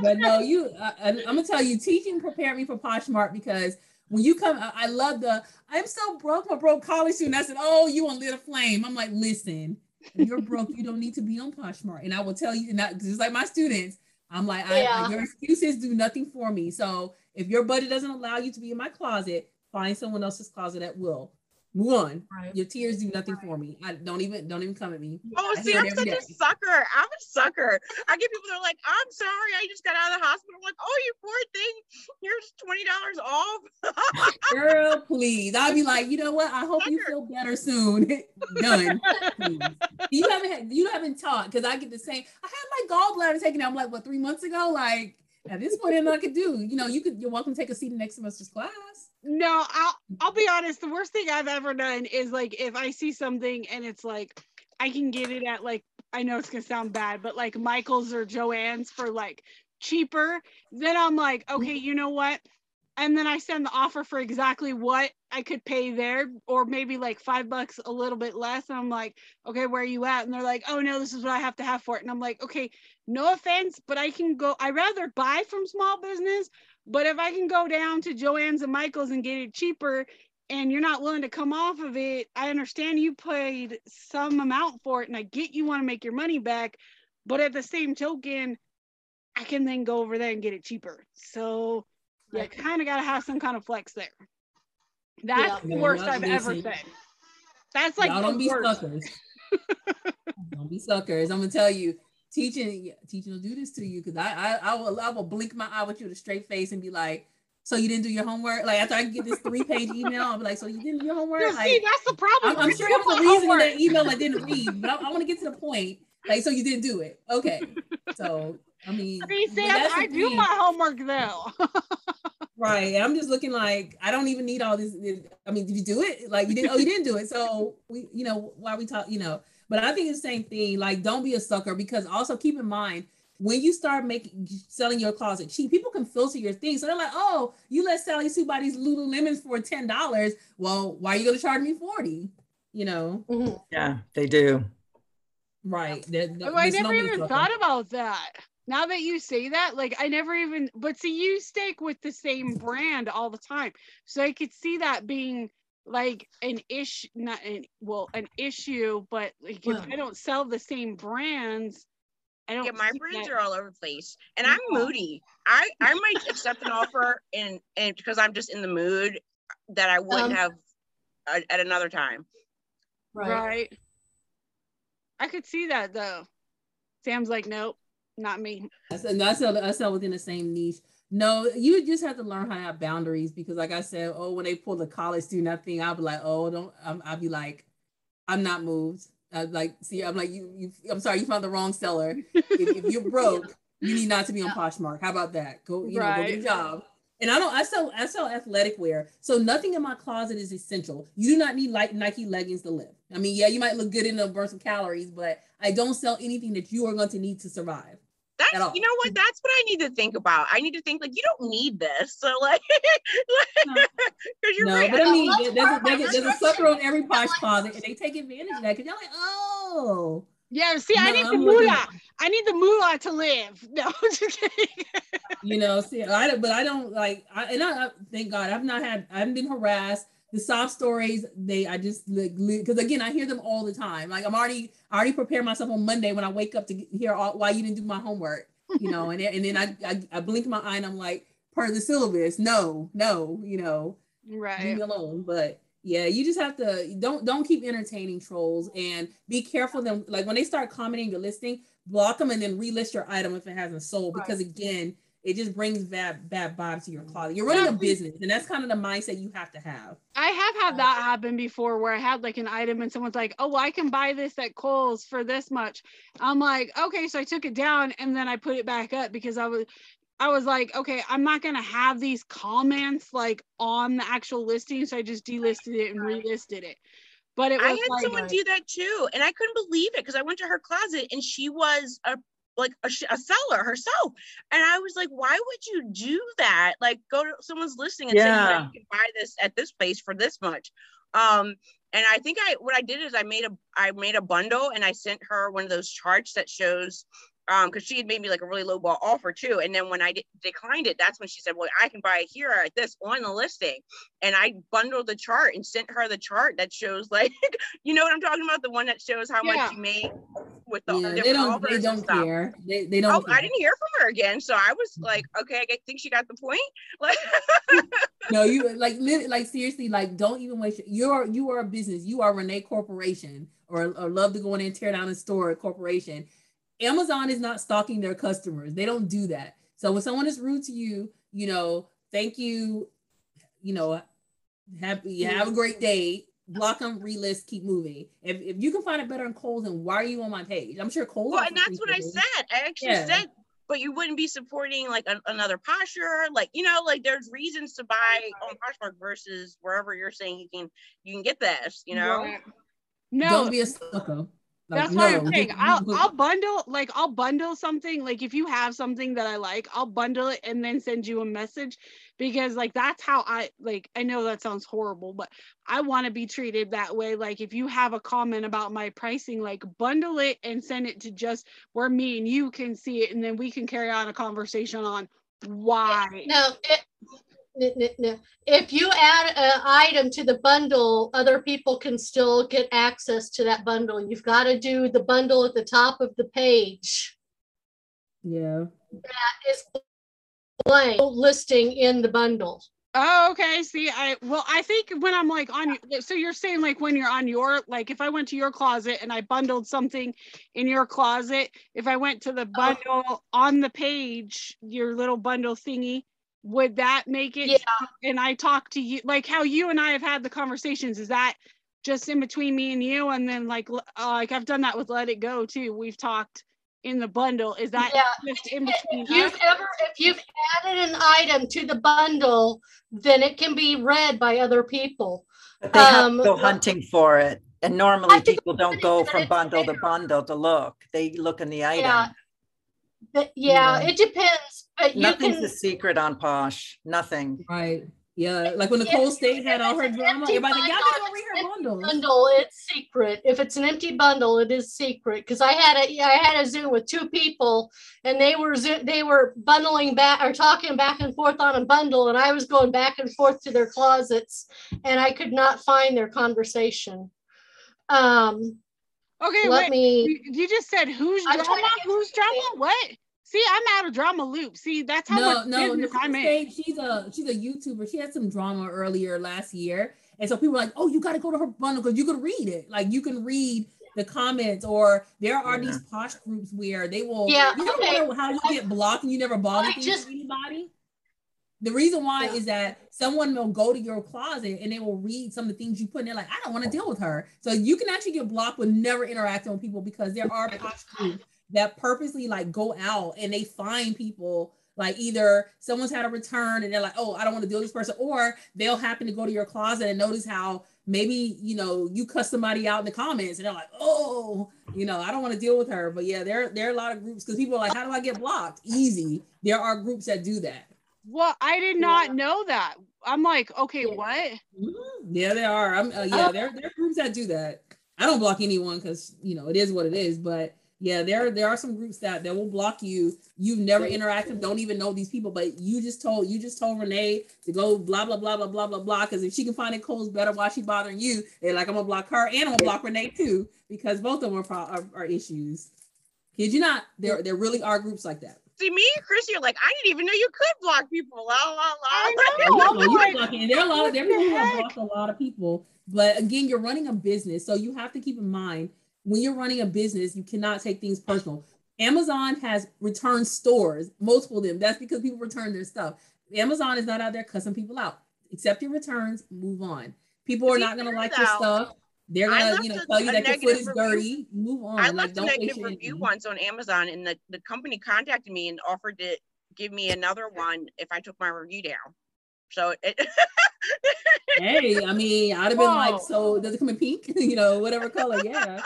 But no, you. Uh, I, I, I'm gonna tell you, teaching prepared me for Poshmark because when you come, I, I love the. I'm so broke, my broke college student. I said, "Oh, you want lit a flame?" I'm like, "Listen, you're broke, you don't need to be on Poshmark." And I will tell you, and that just like my students, I'm like, I, your excuses do nothing for me. So if your budget doesn't allow you to be in my closet, find someone else's closet at will. Move on. Right. Your tears do nothing for me. I don't even don't even come at me. Oh, I see, I'm such a sucker. I'm a sucker. I get people that are like, I'm sorry, I just got out of the hospital. I'm like, oh, you poor thing. Here's twenty dollars off. Girl, please. I'll be like, you know what? I hope you feel better soon. Done. You haven't had, you haven't taught because I get the same. I had my gallbladder taken out. I'm like, what, three months ago? Like at this point, nothing I could do. You know, you could. You're welcome to take a seat in next semester's class. No, I'll I'll be honest. The worst thing I've ever done is like if I see something and it's like I can get it at like I know it's gonna sound bad, but like Michael's or Joanne's for like cheaper, then I'm like, okay, you know what? And then I send the offer for exactly what I could pay there, or maybe like five bucks a little bit less. And I'm like, okay, where are you at? And they're like, oh no, this is what I have to have for it. And I'm like, okay, no offense, but I can go, I rather buy from small business but if I can go down to Joanne's and Michael's and get it cheaper and you're not willing to come off of it, I understand you paid some amount for it and I get you want to make your money back. But at the same token, I can then go over there and get it cheaper. So you Right. kind of got to have some kind of flex there. That's Yeah. the worst I've ever listen. said. That's like Y'all don't be worst. suckers. don't be suckers. I'm gonna tell you, teaching teaching will do this to you because I, I I will I will blink my eye with you with a straight face and be like, so you didn't do your homework? Like after I get this three page email, I'll be like, so you didn't do your homework? No, Like, see, that's the problem. I'm, I'm sure there was a reason in homework. that email I didn't read, but I, I want to get to the point. Like, so you didn't do it. Okay. So, I mean, See, Sam, that's the I do my homework though. right. I'm just looking like, I don't even need all this. I mean, did you do it? Like, you didn't, oh, you didn't do it. So, we, you know, why we talk, you know, but I think it's the same thing. Like, don't be a sucker because also keep in mind, when you start making selling your closet cheap, people can filter your things. So they're like, oh, you let Sally Sue buy these Lululemons for ten dollars. Well, why are you gonna charge me forty? You know, Mhm. Yeah, they do. right? There- Oh, I never even sucker. thought about that. Now that you say that, like I never even, but see, you stick with the same brand all the time. So I could see that being like an issue, not an, well, an issue, but like Well- if I don't sell the same brands, I don't Yeah, my brands that- are all over the place, and I'm moody. I I might accept an offer, and and because I'm just in the mood that I wouldn't Um, have at, at another time. Right. right. I could see that though. Sam's like, nope, not me. I said, no, I sell, I sell within the same niche. No, you just have to learn how to have boundaries because, like I said, oh, when they pull the college student that thing, I'll be like, oh, don't. I'm, I'll be like, I'm not moved. I like, see, I'm like, you, you. I'm sorry, you found the wrong seller. If, if you're broke, you need not to be on Poshmark. How about that? Go, you know, go get a job. And I don't. I sell. I sell athletic wear, so nothing in my closet is essential. You do not need like Nike leggings to live. I mean, yeah, you might look good in them, burn some calories, but I don't sell anything that you are going to need to survive. That's you know what? Mm-hmm. That's what I need to think about. I need to think like you don't need this. So like, because you're no, right. but I, I mean, there's a, there's, a, there's a sucker on every posh closet, and they take advantage of that because you're like, oh. Yeah, see, no, I need I'm the moolah. I need the moolah to live. No, just kidding. you know, see, I but I don't like, I, and I, I thank God I've not had, I haven't been harassed the soft stories they i just because again i hear them all the time. Like i'm already i already prepare myself on monday when i wake up to hear all, why you didn't do my homework you know? And, and then I, I, I blink my eye and i'm like part of the syllabus. No no you know? Right leave me alone. But yeah you just have to don't don't keep entertaining trolls and be careful them. Like when they start commenting your listing block them and then relist your item if it hasn't sold. Right. because again it just brings bad bad vibes to your mm-hmm. closet. You're running a business, and that's kind of the mindset you have to have. I have had that happen before, where I had like an item, and someone's like, "Oh, I can buy this at Kohl's for this much." I'm like, "Okay," so I took it down, and then I put it back up because I was. I was like, okay, I'm not gonna have these comments like on the actual listing, so I just delisted it and relisted it. But it was I had like, someone do that too, and I couldn't believe it because I went to her closet and she was a like a, a, seller herself. And I was like, why would you do that? Like go to someone's listing and yeah. say, you can buy this at this place for this much. Um, and I think I what I did is I made a I made a bundle and I sent her one of those charts that shows um because she had made me like a really low ball offer too. And then when i declined it that's when she said well i can buy it here at this on the listing. And i bundled the chart and sent her the chart that shows like you know what i'm talking about? The one that shows how yeah. much you made with the yeah, they don't they don't care. They, they don't oh, i didn't hear from her again. So i was like okay i think she got the point. Like no you like like seriously like don't even waste you're you are a business. You are renee corporation or, or love to go in and tear down a store corporation Amazon is not stalking their customers. They don't do that. So when someone is rude to you, you know, thank you, you know, have have a great day. Block them, relist, keep moving. If, if you can find it better in Kohl's, then why are you on my page? I'm sure Kohl's. Well, and that's what I said. I actually yeah. said, but you wouldn't be supporting like a, another Posher. Like you know, like there's reasons to buy on Poshmark versus wherever you're saying you can you can get this. You know. No, don't be a sucker. Like, That's no, why I'm saying I'll I'll bundle like I'll bundle something like if you have something that I like I'll bundle it and then send you a message because like that's how I like I know that sounds horrible but I want to be treated that way. Like if you have a comment about my pricing like bundle it and send it to just where me and you can see it and then we can carry on a conversation on why no it, if you add an item to the bundle, other people can still get access to that bundle. You've got to do the bundle at the top of the page. Yeah. That is blank listing in the bundle. Oh, okay. See, I well, I think when I'm like on so you're saying like when you're on your like if I went to your closet and I bundled something in your closet, if I went to the oh. bundle oh. on the page, your little bundle thingy, would that make it yeah. and i talk to you like how you and i have had the conversations is that just in between me and you? And then like uh, like i've done that with let it go too. We've talked in the bundle. Is that yeah. just in between if you've us? ever if you've added an item to the bundle then it can be read by other people. But they have um, to go hunting for it. And normally people don't go from bundle to bundle to look. They look in the item. Yeah, but yeah, yeah. it depends but Nothing's can, a secret on Posh. Nothing. Right. Yeah, like when Nicole State had all her drama, everybody like, y'all gotta go read her bundle. Bundle, it's secret. If it's an empty bundle, it is secret. Because I had a, I had a Zoom with two people, and they were they were bundling back or talking back and forth on a bundle, and I was going back and forth to their closets, and I could not find their conversation. Um, okay, let wait, me. You just said who's drama? Who's drama? What? See, I'm out of drama loop. See, that's how no, much no, business I'm in. She's a she's a YouTuber. She had some drama earlier last year, and so people were like, "Oh, you got to go to her bundle because you can read it. Like you can read the comments, or there are yeah. these posh groups where they will. Yeah, you okay. know how you get blocked and you never bother just, anybody. The reason why yeah. is that someone will go to your closet and they will read some of the things you put in there, like, I don't want to deal with her. So you can actually get blocked with never interacting with people because there are posh uh, groups that purposely like go out and they find people Like either someone's had a return and they're like, oh, I don't want to deal with this person, or they'll happen to go to your closet and notice how maybe you know you cuss somebody out in the comments and they're like, oh, you know, I don't want to deal with her. But yeah, there there are a lot of groups because people are like, how do I get blocked? Easy. There are groups that do that. Well, I did not yeah. know that. I'm like, okay, yeah. what? Mm-hmm. Yeah, there are. I'm uh, yeah, there there are groups that do that. I don't block anyone because you know it is what it is, but yeah, there there are some groups that that will block you. You've never interacted, don't even know these people, but you just told you just told Renee to go blah blah blah blah blah blah blah. Because if she can find it Kohl's better, why she bothering you? They're like, I'm gonna block her and I'm gonna block Renee too because both of them are, pro- are, are issues. Kid you not? There there really are groups like that. See, me and Chris, you're like, I didn't even know you could block people. La la la. I know. you are blocking. There are a lot of there are people who have blocked a lot of people. But again, you're running a business, so you have to keep in mind when you're running a business, you cannot take things personal. Amazon has return stores, multiple of them. That's because people return their stuff. Amazon is not out there cussing people out. Accept your returns, move on. People are not going to like your stuff. They're gonna, you know, tell you that your foot is review. dirty. Move on. I left like, a negative review once on Amazon, and the, the company contacted me and offered to give me another one if I took my review down. So it. hey, I mean, I'd have been Whoa. like, so does it come in pink? you know, whatever color, yeah.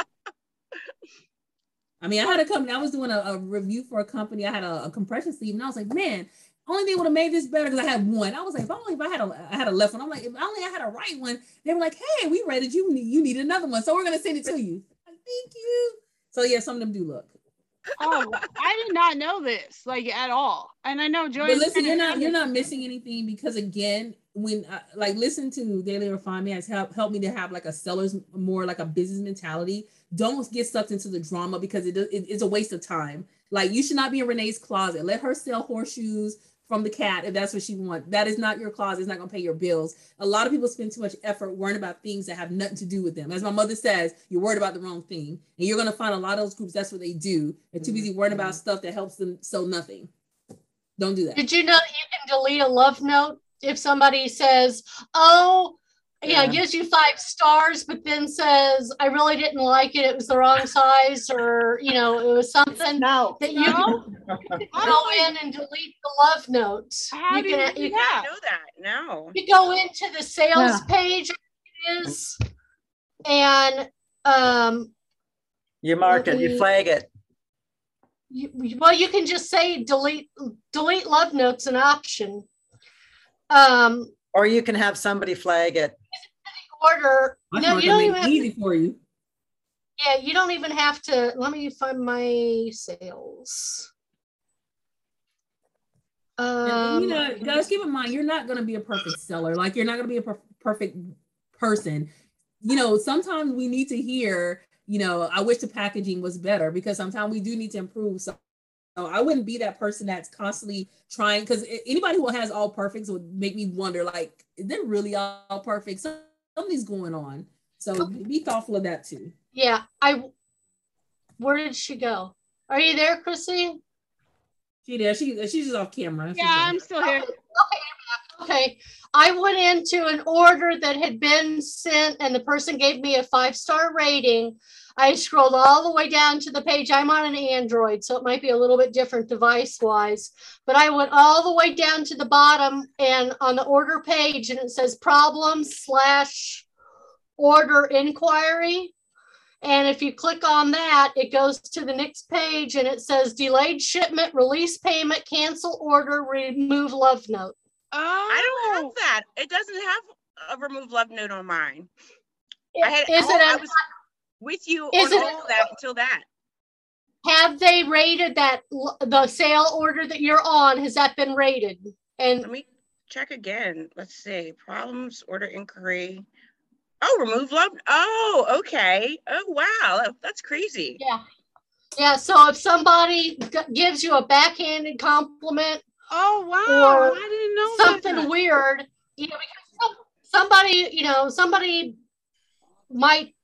I mean, I had a company, I was doing a, a review for a company. I had a, a, compression sleeve, and I was like, man, only thing would have made this better because I had one. I was like, if only if I had a I had a left one. I'm like, if only I had a right one, they were like, hey, we rated you, you need another one. So we're gonna send it to you. Like, Thank you. So yeah, some of them do look. oh, I did not know this like at all. And I know Joy. But listen, you're not you're not missing anything because again, when I, like listen to Daily Refinement has helped helped me to have like a seller's more like a business mentality don't get sucked into the drama because it, it, it's a waste of time. Like you should not be in Renee's closet. Let her sell horseshoes from the cat if that's what she wants. That is not your closet. It's not going to pay your bills. A lot of people spend too much effort worrying about things that have nothing to do with them. As my mother says, you're worried about the wrong thing. And you're going to find a lot of those groups, that's what they do. They're too busy worrying about mm-hmm. stuff that helps them sell nothing. Don't do that. Did you know you can delete a love note if somebody says, oh, yeah, it gives you five stars, but then says, I really didn't like it. It was the wrong size, or, you know, it was something no. that you no. go in and delete the love notes. How you do can, you, you can know that. No. You go into the sales yeah. page, is, and um, you mark it, you flag it. You, well, you can just say delete delete love notes an option. Um, or you can have somebody flag it. Order. I no, you don't even easy to, for you. Yeah, you don't even have to. Let me find my sales. Um, you know, guys, keep in mind, you're not going to be a perfect seller. Like, you're not going to be a per- perfect person. You know, sometimes we need to hear, you know, I wish the packaging was better because sometimes we do need to improve. So I wouldn't be that person that's constantly trying because anybody who has all perfects would make me wonder, like, is it really all perfect? Something's going on. So oh. be thoughtful of that too. Yeah. I where did she go? Are you there, Chrissy? She there. She she's just off camera. Yeah, I'm still here. Oh, Okay. I went into an order that had been sent and the person gave me a five-star rating I scrolled all the way down to the page. I'm on an Android, so it might be a little bit different device wise, but I went all the way down to the bottom and on the order page, and it says problem slash order inquiry. And if you click on that, it goes to the next page and it says delayed shipment, release payment, cancel order, remove love note. Oh. I um, don't have that. It doesn't have a remove love note on mine. It, I had, is it I was, with you Is on it, all that until that. Have they rated that the sale order that you're on? Has that been rated? And let me check again. Let's see. Problems, order inquiry. Oh, remove love. Oh, okay. Oh, wow. That's crazy. Yeah. Yeah. So if somebody gives you a backhanded compliment, oh wow, I didn't know something that. weird, you know, because somebody, you know, somebody might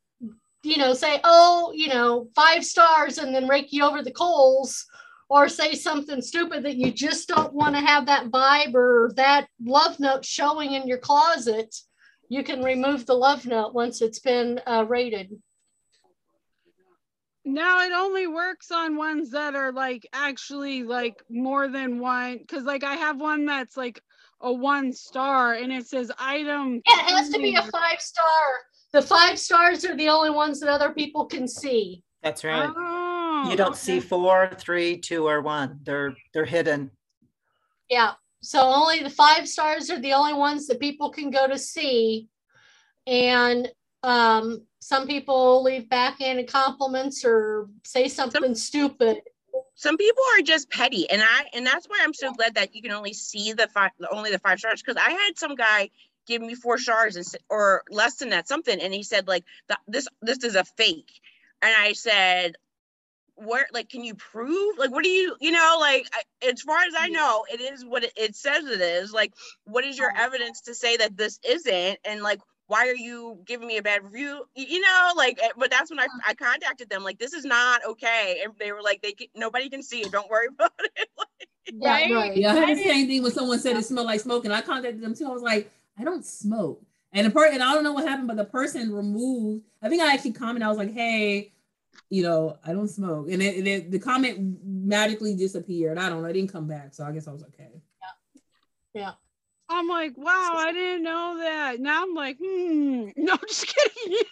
you know, say, oh, you know, five stars and then rake you over the coals or say something stupid that you just don't want to have that vibe or that love note showing in your closet, you can remove the love note once it's been uh, rated. No, it only works on ones that are like actually like more than one. Cause like I have one that's like a one star and it says item. Yeah, it has to be a five star. The five stars are the only ones that other people can see. That's right. Oh, You don't okay. see four, three, two, or one. They're they're hidden. Yeah. So only the five stars are the only ones that people can go to see. And um, some people leave backhanded compliments or say something stupid. some people are just petty and i and that's why i'm so glad that you can only see the five only the five stars because i had some guy give me four stars and, or less than that something and he said like "Th- this this is a fake. And i said where like can you prove? Like what do you you know like I, as far as i know it is what it, it says it is. Like what is your evidence to say that this isn't? And like why are you giving me a bad review you know like eh, but that's when i, I contacted them like this is not okay and they were like they can, nobody can see it don't worry about it Yeah, Right? right. Yeah, I had I the same thing when someone said it smelled like smoke, and I contacted them too. I was like, I don't smoke. And the person, and I don't know what happened, but the person removed. I think I actually commented. I was like, hey, you know, I don't smoke, and it, it, the comment magically disappeared. I don't know. It didn't come back, so I guess I was okay. I'm like, wow, I didn't know that. Now I'm like, hmm. No, just kidding.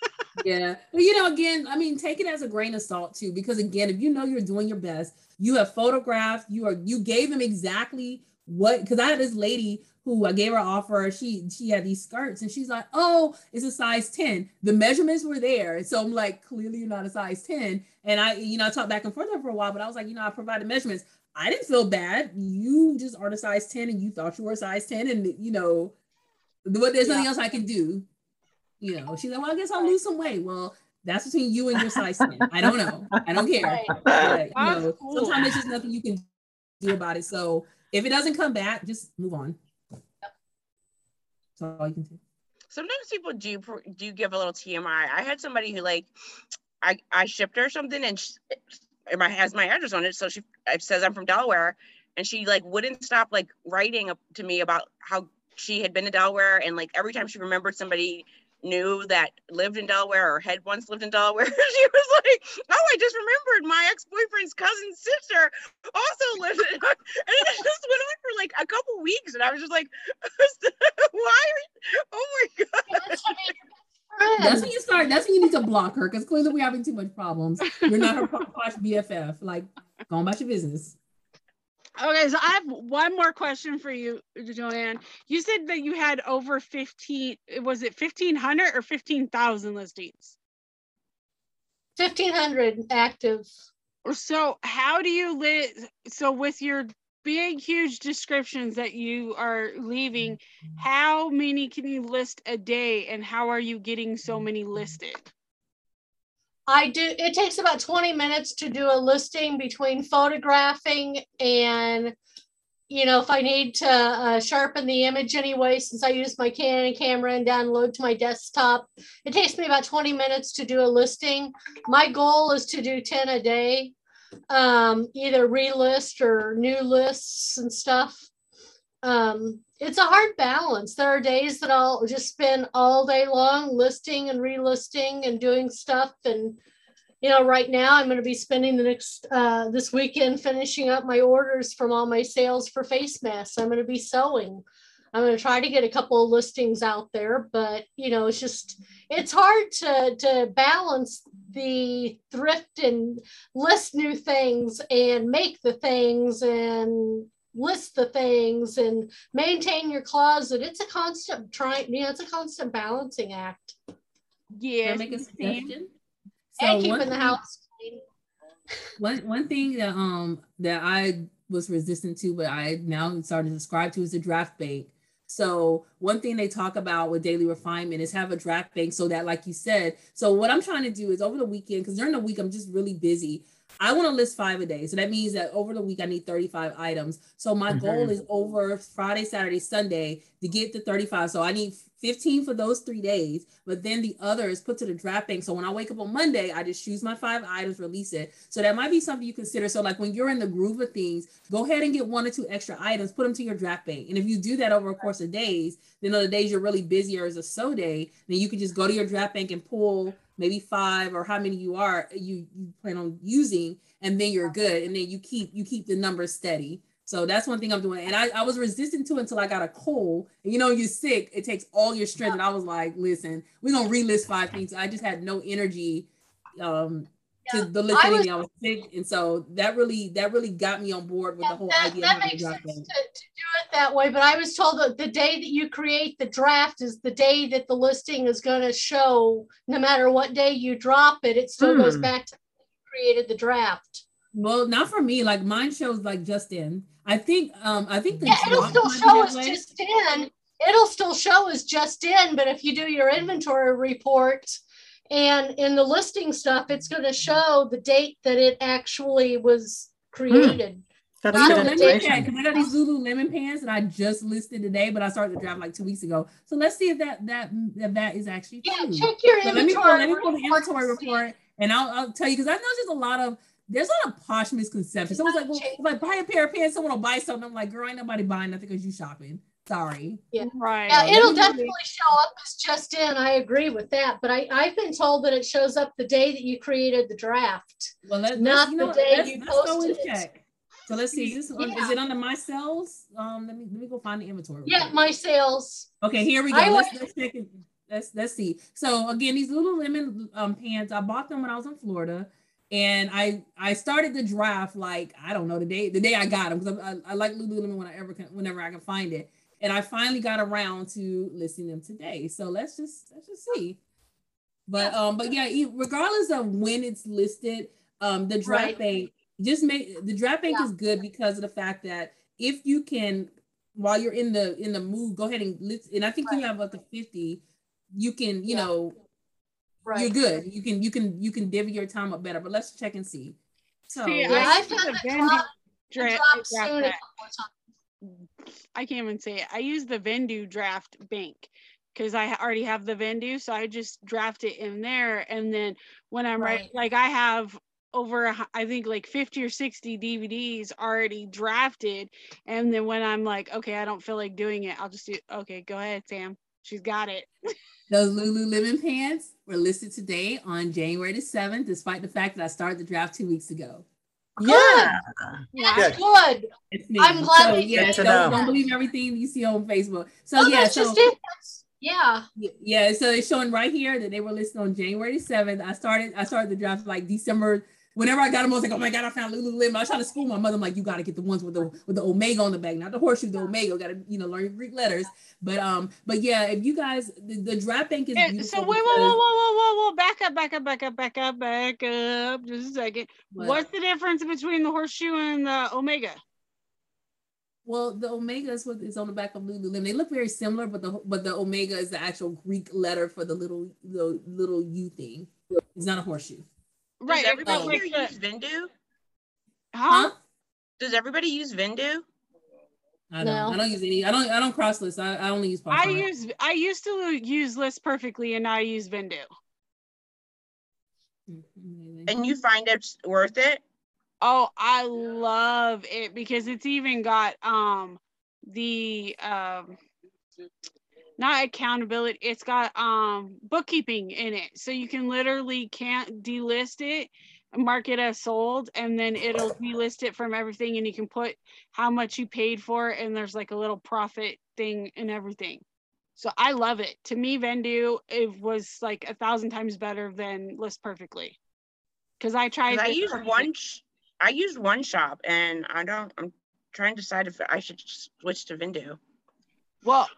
Yeah, but you know, again, I mean, take it as a grain of salt too, because again, if you know you're doing your best, you have photographed, you are, you gave them exactly what. Because I had this lady who I gave her offer. She she had these skirts, and she's like, "Oh, it's a size 10. The measurements were there, so I'm like, clearly you're not a size ten. And I, you know, I talked back and forth for a while, but I was like, you know, I provided measurements. I didn't feel bad. You just are a size ten, and you thought you were a size ten, and you know, what there's nothing Yeah. else I can do. You know, she's like, well, I guess I'll lose some weight. Well, that's between you and your size 10. I don't know. I don't care. Right. But, you know, cool. sometimes there's just nothing you can do about it. So if it doesn't come back, just move on. That's all you can do. sometimes people do do give a little tmi i had somebody who like i i shipped her something and she, my has my address on it. So she says i'm from delaware and she like wouldn't stop like writing to me about how she had been to delaware and like every time she remembered somebody knew that lived in delaware or had once lived in delaware she was like oh i just remembered my ex-boyfriend's cousin's sister also lived in and it just went on for like a couple weeks and i was just like why are oh my god That's what made your best That's when you start, that's when you need to block her because clearly we're having too much problems. You're not her po- posh BFF. Like, go on about your business. Okay, so I have one more question for you, Joanne. You said that you had over 15, was it 1,500 or 15,000 listings? 1500 active. So how do you lit, so with your big, huge descriptions that you are leaving, how many can you list a day and how are you getting so many listed? I do, it takes about 20 minutes to do a listing between photographing and, you know, if I need to uh, sharpen the image anyway, since I use my Canon camera and download to my desktop, it takes me about 20 minutes to do a listing. My goal is to do 10 a day, um, either relist or new lists and stuff. Um, it's a hard balance. There are days that I'll just spend all day long listing and relisting and doing stuff. And, you know, right now I'm going to be spending the next, uh, this weekend finishing up my orders from all my sales for face masks. I'm going to be sewing. I'm going to try to get a couple of listings out there, but, you know, it's just, it's hard to, to balance the thrift and list new things and make the things and list the things and maintain your closet. It's a constant trying, you know, it's a constant balancing act. Yeah. I make a suggestion? and one keeping the thing- house clean. one one thing that um that I was resistant to, but I now started to subscribe to is the draft bank. So one thing they talk about with daily refinement is have a draft bank so that, like you said, so what I'm trying to do is over the weekend, because during the week I'm just really busy. I want to list five a day. So that means that over the week I need 35 items. So my goal Mhm. is over Friday, Saturday, Sunday to get to 35. So I need 15 for those three days, but then the other is put to the draft bank. So when I wake up on Monday, I just choose my five items, release it. So that might be something you consider. So like when you're in the groove of things, go ahead and get one or two extra items, put them to your draft bank. And if you do that over a course of days, then on the days you're really busy or as a so day, then you can just go to your draft bank and pull maybe five or how many you are you you plan on using and then you're good and then you keep you keep the numbers steady. So that's one thing i'm doing. And i, I was resistant to it until i got a cold. And you know you're sick it takes all your strength. And i was like listen we're gonna relist five things. I just had no energy um to the list I was, I was sick and so that really that really got me on board with yeah, the whole that, idea that makes sense to, to, do it that way but i was told that the day that you create the draft is the day that the listing is going to show no matter what day you drop it it still hmm. goes back to created the draft. Well not for me like mine shows like just in. I think um i think the yeah, it'll still show as just in. It'll still show as just in but if you do your inventory report and in the listing stuff, it's going to show the date that it actually was created. Hmm. That's wow, let me check because I got these Lululemon pants that I just listed today, but I started to draft like two weeks ago. So let's see if that that if that is actually yeah. True. Check your so inventory. Let me pull, let me pull the inventory report, and I'll, I'll tell you because I know there's a lot of there's a lot of posh misconceptions. Someone's like, well, if I buy a pair of pants, someone will buy something. I'm like, girl, ain't nobody buying nothing because you shopping. Sorry. Yeah. Right. Yeah, it'll definitely show up as just in. I agree with that. But I, I've been told that it shows up the day that you created the draft. Well, let, not the know, day let's, you let's posted it. Check. So let's see. Is this yeah. is it under my sales? Um, let me let me go find the inventory. Yeah, my sales. Okay, here we go. I let's, let's check it. Let's let's see. So again, these Lululemon um, pants, I bought them when I was in Florida and I I started the draft like I don't know the day the day I got them because I, I, I, like Lululemon when I ever can, whenever I can find it and I finally got around to listing them today. So let's just let's just see. But um, but yeah, regardless of when it's listed, um, the draft right. bank just make the draft bank yeah. is good because of the fact that if you can, while you're in the in the mood, go ahead and list. And I think right. you have up to fifty. You can, you yeah. know, right. you're good. You can you can you can divvy your time up better. But let's check and see. So see, yeah, I, I found the drop, draft, draft, draft I can't even say it. I use the Vendoo draft bank because I already have the Vendoo, so I just draft it in there. And then when I'm right, like I have over I think like 50 or 60 DVDs already drafted. And then when I'm like, okay, I don't feel like doing it, I'll just do okay, go ahead, Sam. She's got it. Those Lululemon pants were listed today on January the 7th, despite the fact that I started the draft two weeks ago. Yeah. Yeah. good. I'm glad so, yeah, don't, don't, believe everything you see on Facebook. So yeah, so yeah. Yeah, so it's showing right here that they were listed on January 7th. I started I started the draft like December whenever I got them, I was like, oh my God, I found Lululemon. I was trying to school my mother. I'm like, you got to get the ones with the with the omega on the back, not the horseshoe, the omega. Got to you know learn your Greek letters. But um, but yeah, if you guys, the, the draft bank is yeah, so wait, whoa, whoa, whoa, whoa, whoa, whoa, back up, back up, back up, back up, back up. Just a second. What? What's the difference between the horseshoe and the omega? Well, the omega is what is on the back of Lululemon. They look very similar, but the but the omega is the actual Greek letter for the little the little U thing. It's not a horseshoe. Right. Does everybody here use Vendoo? Huh? Does everybody use Vendoo? I don't. No. I don't use any. I don't. I don't cross list. I, I only use. I use. I used to use list perfectly, and now I use Vendoo. And you find it worth it? Oh, I love it because it's even got um the um not accountability it's got um bookkeeping in it. So you can literally can't delist it mark it as sold and then it'll delist it from everything and you can put how much you paid for it and there's like a little profit thing and everything. So i love it. To me Vendoo it was like a thousand times better than list perfectly. Because i tried i use one i use one shop and i don't i'm trying to decide if i should switch to Vendoo well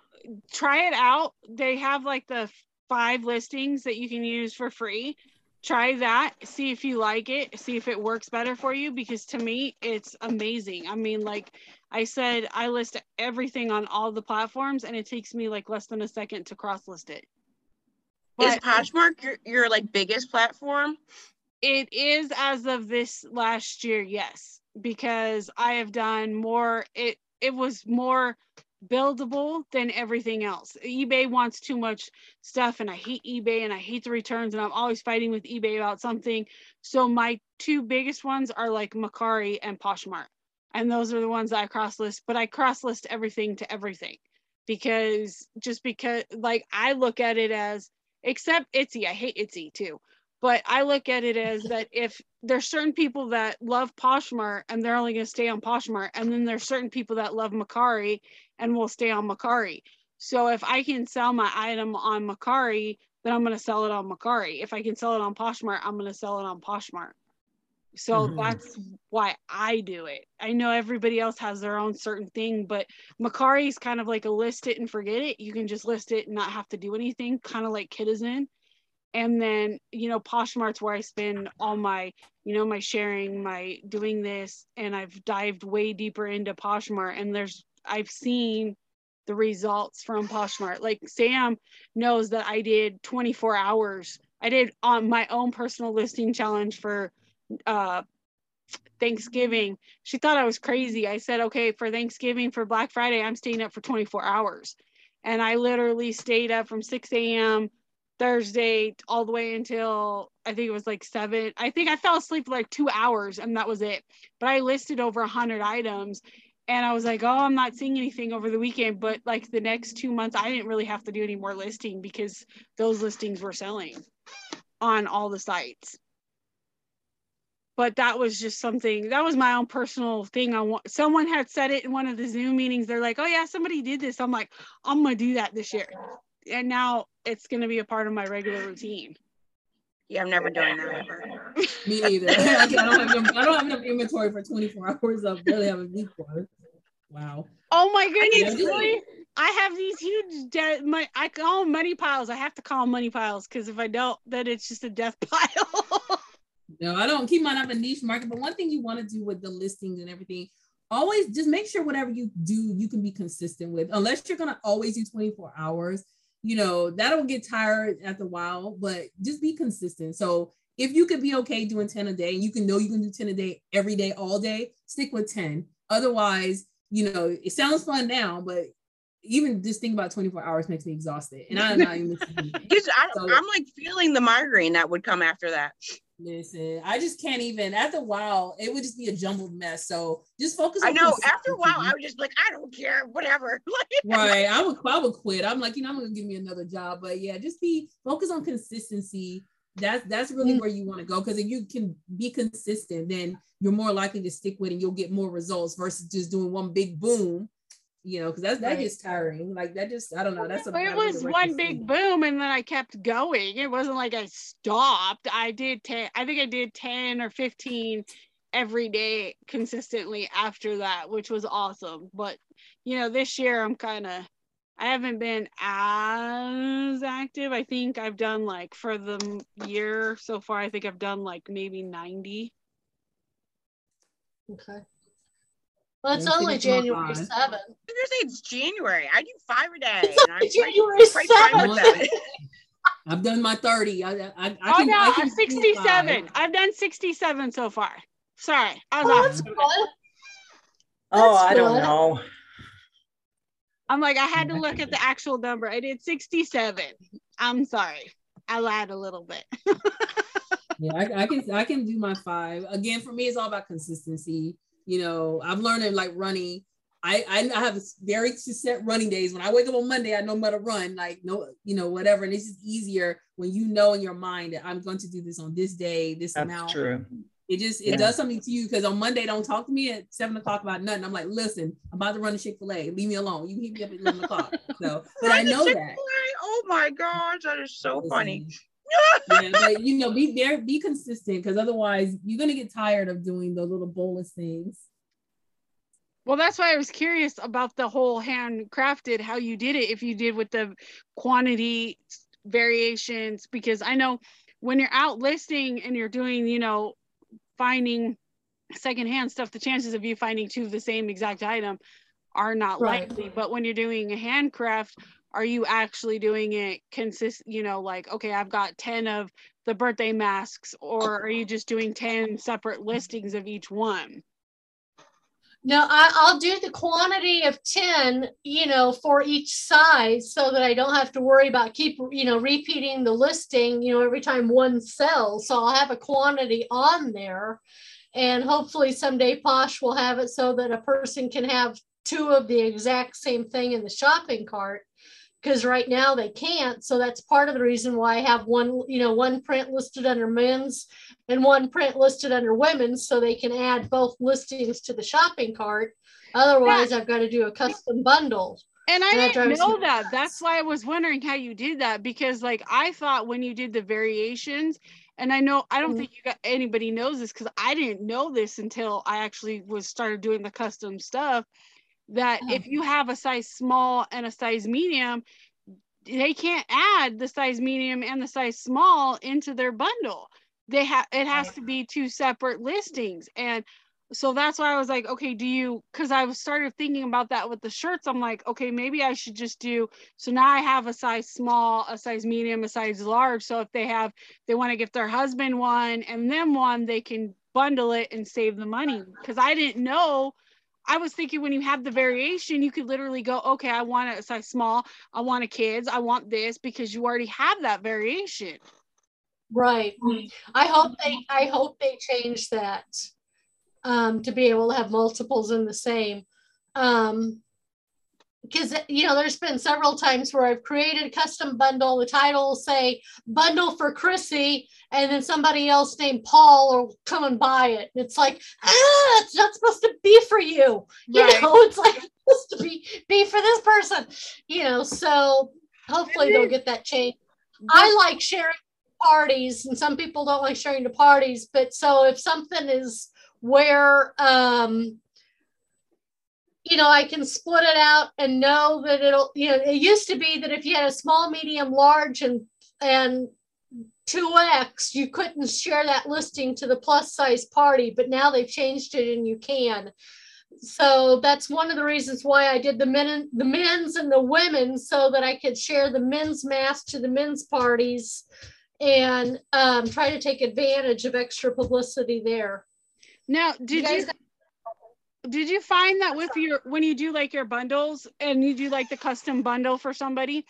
try it out. They have like the five listings that you can use for free. Try that, see if you like it, see if it works better for you because to me it's amazing. I mean, like I said, I list everything on all the platforms and it takes me like less than a second to cross list it. But is Poshmark your, your like biggest platform? It is as of this last year, yes, because I have done more it it was more buildable than everything else. eBay wants too much stuff and I hate eBay and I hate the returns and I'm always fighting with eBay about something. So my two biggest ones are like Mercari and Poshmark. And those are the ones that I cross list, but I cross list everything to everything because just because like I look at it as except Etsy. I hate Etsy too. But I look at it as that if there's certain people that love Poshmark and they're only going to stay on Poshmark, and then there's certain people that love Mercari and will stay on Mercari. So if I can sell my item on Mercari, then I'm going to sell it on Mercari. If I can sell it on Poshmark, I'm going to sell it on Poshmark. So mm-hmm. that's why I do it. I know everybody else has their own certain thing, but Mercari is kind of like a list it and forget it. You can just list it and not have to do anything, kind of like Kidizen and then you know poshmark's where i spend all my you know my sharing my doing this and i've dived way deeper into poshmark and there's i've seen the results from poshmark. Like sam knows that i did 24 hours. I did on my own personal listing challenge for uh thanksgiving. She thought i was crazy. I said okay for thanksgiving for black friday i'm staying up for 24 hours. And i literally stayed up from 6 a.m Thursday all the way until I think it was like seven. I think I fell asleep for like two hours and that was it. But I listed over a hundred items and I was like, oh, I'm not seeing anything over the weekend. But like the next two months, I didn't really have to do any more listing because those listings were selling on all the sites. But that was just something that was my own personal thing. I want someone had said it in one of the Zoom meetings. They're like, oh yeah, somebody did this. I'm like, I'm gonna do that this year and now it's going to be a part of my regular routine. Yeah, I'm never doing that ever. Me neither. I, don't have enough, I don't have enough inventory for 24 hours. I barely have a week for. Wow. Oh my goodness, really? I have these huge de- my I call them money piles. I have to call them money piles because if I don't, then it's just a death pile. no, I don't keep mine up a niche market. But one thing you want to do with the listings and everything, always just make sure whatever you do, you can be consistent with. Unless you're gonna always do 24 hours, you know, that'll get tired after a while, but just be consistent. So if you could be okay doing 10 a day and you can know you can do 10 a day every day, all day, stick with 10. Otherwise, you know, it sounds fun now, but even just think about 24 hours makes me exhausted. And I'm not even I, so, I'm like feeling the migraine that would come after that. Listen, I just can't even. After a while, it would just be a jumbled mess. So just focus. I know. After a while, I was just like, I don't care, whatever. right. I would. I would quit. I'm like, you know, I'm gonna give me another job. But yeah, just be focus on consistency. That's that's really mm-hmm. where you want to go. Because if you can be consistent, then you're more likely to stick with, it and you'll get more results versus just doing one big boom you know, because that's that right. gets tiring. Like that just I don't know. That's a it was one big boom and then I kept going. It wasn't like I stopped. I did ten I think I did 10 or 15 every day consistently after that, which was awesome. But you know, this year I'm kind of I haven't been as active. I think I've done like for the year so far, I think I've done like maybe 90. Okay. Well, it's only January 7th. I was gonna it's January. I do five a day. It's January seventh. I've done my 30. I, I, I oh, can, no, I am 67. I've done 67 so far. Sorry. I was oh, that's good. Oh, I don't know. I'm like, I had to look at the actual number. I did 67. I'm sorry. I lied a little bit. yeah, I, I, can I can do my five. Again, for me, it's all about consistency. You know, I've learned it like running. I, I have very set running days. When I wake up on Monday, I know I'm gonna run, like no, you know, whatever. And it's just easier when you know in your mind that I'm going to do this on this day, this That's amount. True. It just it yeah. does something to you because on Monday don't talk to me at seven o'clock about nothing. I'm like, listen, I'm about to run a Chick Fil A. Leave me alone. You can hit me up at eleven o'clock. So, but I know that. Oh my gosh, that is so listen, funny. Yeah, but you know, be there, be consistent because otherwise you're gonna get tired of doing those little bolus things. Well, that's why I was curious about the whole handcrafted, how you did it, if you did with the quantity variations, because I know when you're out listing and you're doing, you know, finding secondhand stuff, the chances of you finding two of the same exact item are not right. likely. But when you're doing a handcraft, are you actually doing it consist you know like okay i've got 10 of the birthday masks or are you just doing 10 separate listings of each one? No I, will do the quantity of 10 you know for each size so that i don't have to worry about keep you know repeating the listing you know every time one sells. So i'll have a quantity on there and hopefully someday posh will have it so that a person can have two of the exact same thing in the shopping cart because right now they can't. So that's part of the reason why I have one, you know, one print listed under men's and one print listed under women's so they can add both listings to the shopping cart. Otherwise, yeah. I've got to do a custom bundle. And I and didn't know that. That's why I was wondering how you did that because, like, I thought when you did the variations, and I know I don't mm-hmm. think you got anybody knows this because I didn't know this until I actually was started doing the custom stuff. That oh. if you have a size small and a size medium, they can't add the size medium and the size small into their bundle. They have it has to be two separate listings, and so that's why I was like, okay, do you? Because I was started thinking about that with the shirts. I'm like, okay, maybe I should just do. So now I have a size small, a size medium, a size large. So if they have, they want to give their husband one and them one, they can bundle it and save the money. Because I didn't know. I was thinking when you have the variation, you could literally go, okay, I want a size small, I want a kids, I want this because you already have that variation. Right. I hope they. I hope they change that um, to be able to have multiples in the same. Um, because you know there's been several times where I've created a custom bundle. The title will say "bundle for Chrissy," and then somebody else named Paul will come and buy it. It's like ah, it's not supposed to be for you. You right. know, it's like it's supposed to be be for this person. You know, so hopefully they'll get that change I like sharing parties, and some people don't like sharing the parties. But so if something is where um, you know I can split it out and know that it'll you know it used to be that if you had a small, medium, large, and and 2x you couldn't share that listing to the plus size party but now they've changed it and you can so that's one of the reasons why I did the men the men's and the women so that I could share the men's mass to the men's parties and um, try to take advantage of extra publicity there. Now, did you, you did you find that with your when you do like your bundles and you do like the custom bundle for somebody,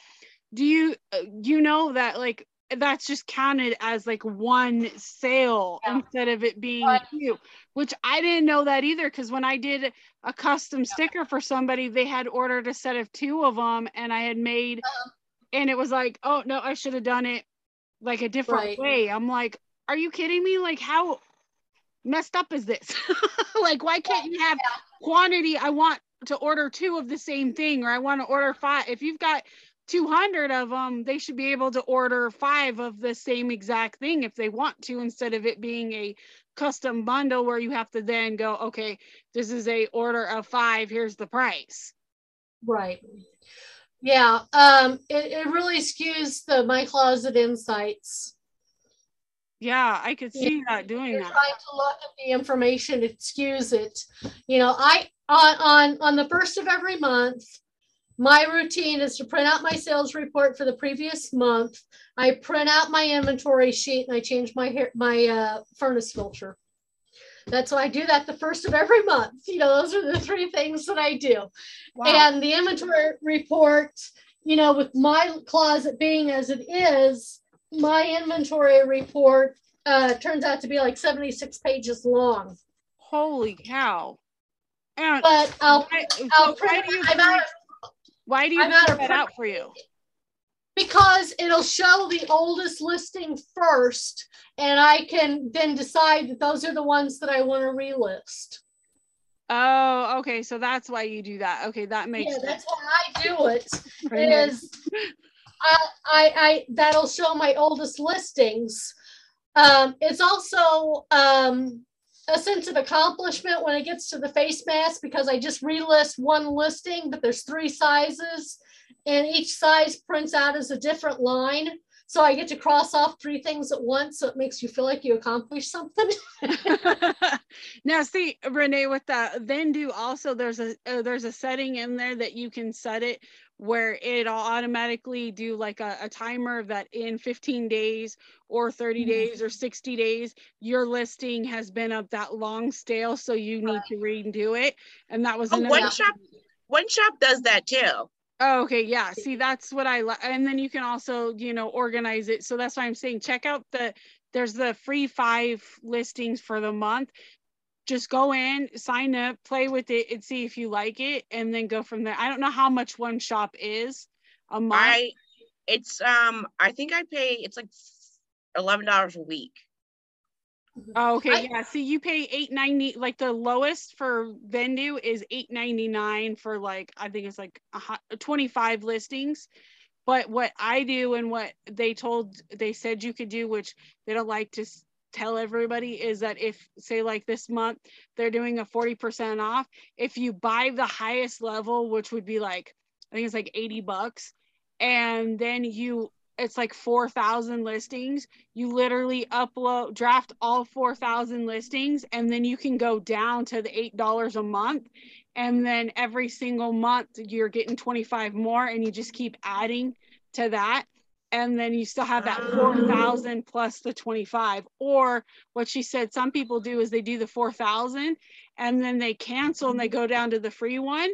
do you uh, you know that like that's just counted as like one sale yeah. instead of it being but, two, which I didn't know that either. Because when I did a custom yeah. sticker for somebody, they had ordered a set of two of them, and I had made, uh-huh. and it was like, oh no, I should have done it like a different right. way. I'm like, are you kidding me? Like how messed up is this? like, why can't you have quantity? I want to order two of the same thing, or I want to order five. If you've got 200 of them, they should be able to order five of the same exact thing if they want to, instead of it being a custom bundle where you have to then go, okay, this is a order of five, here's the price. Right. Yeah. Um, it, it really skews the My Closet Insights yeah, I could see that doing you're that. Trying to look at the information, excuse it. You know, I on on on the first of every month, my routine is to print out my sales report for the previous month. I print out my inventory sheet and I change my hair my uh, furnace filter. That's why I do that the first of every month. You know, those are the three things that I do. Wow. And the inventory report, you know, with my closet being as it is, my inventory report uh, turns out to be like 76 pages long. Holy cow. And but I'll, why, I'll so why do you, out, why do you print that out for you? Because it'll show the oldest listing first, and I can then decide that those are the ones that I want to relist. Oh, okay. So that's why you do that. Okay, that makes yeah, sense. that's why I do it. Is I, I, I that'll show my oldest listings. Um, it's also um, a sense of accomplishment when it gets to the face mask because I just relist one listing, but there's three sizes and each size prints out as a different line. So I get to cross off three things at once. So it makes you feel like you accomplished something. now, see, Renee, with that, then do also there's a uh, there's a setting in there that you can set it where it'll automatically do like a, a timer that in 15 days or 30 mm-hmm. days or 60 days your listing has been up that long stale so you need to redo it. And that was oh, one shop one shop does that too. Oh, okay yeah see that's what i like and then you can also you know organize it. So that's why i'm saying check out the there's the free five listings for the month just go in, sign up, play with it, and see if you like it, and then go from there. I don't know how much one shop is, a month? I it's um I think I pay it's like eleven dollars a week. Oh, okay, I- yeah. See, you pay eight ninety. Like the lowest for Vendoo is eight ninety nine for like I think it's like twenty five listings. But what I do and what they told they said you could do, which they don't like to s- tell everybody, is that if say like this month they're doing a forty percent off, if you buy the highest level, which would be like I think it's like eighty bucks, and then you it's like 4,000 listings. You literally upload, draft all 4,000 listings, and then you can go down to the $8 a month. And then every single month, you're getting 25 more, and you just keep adding to that. And then you still have that ah. 4,000 plus the 25. Or what she said, some people do is they do the 4,000 and then they cancel and they go down to the free one.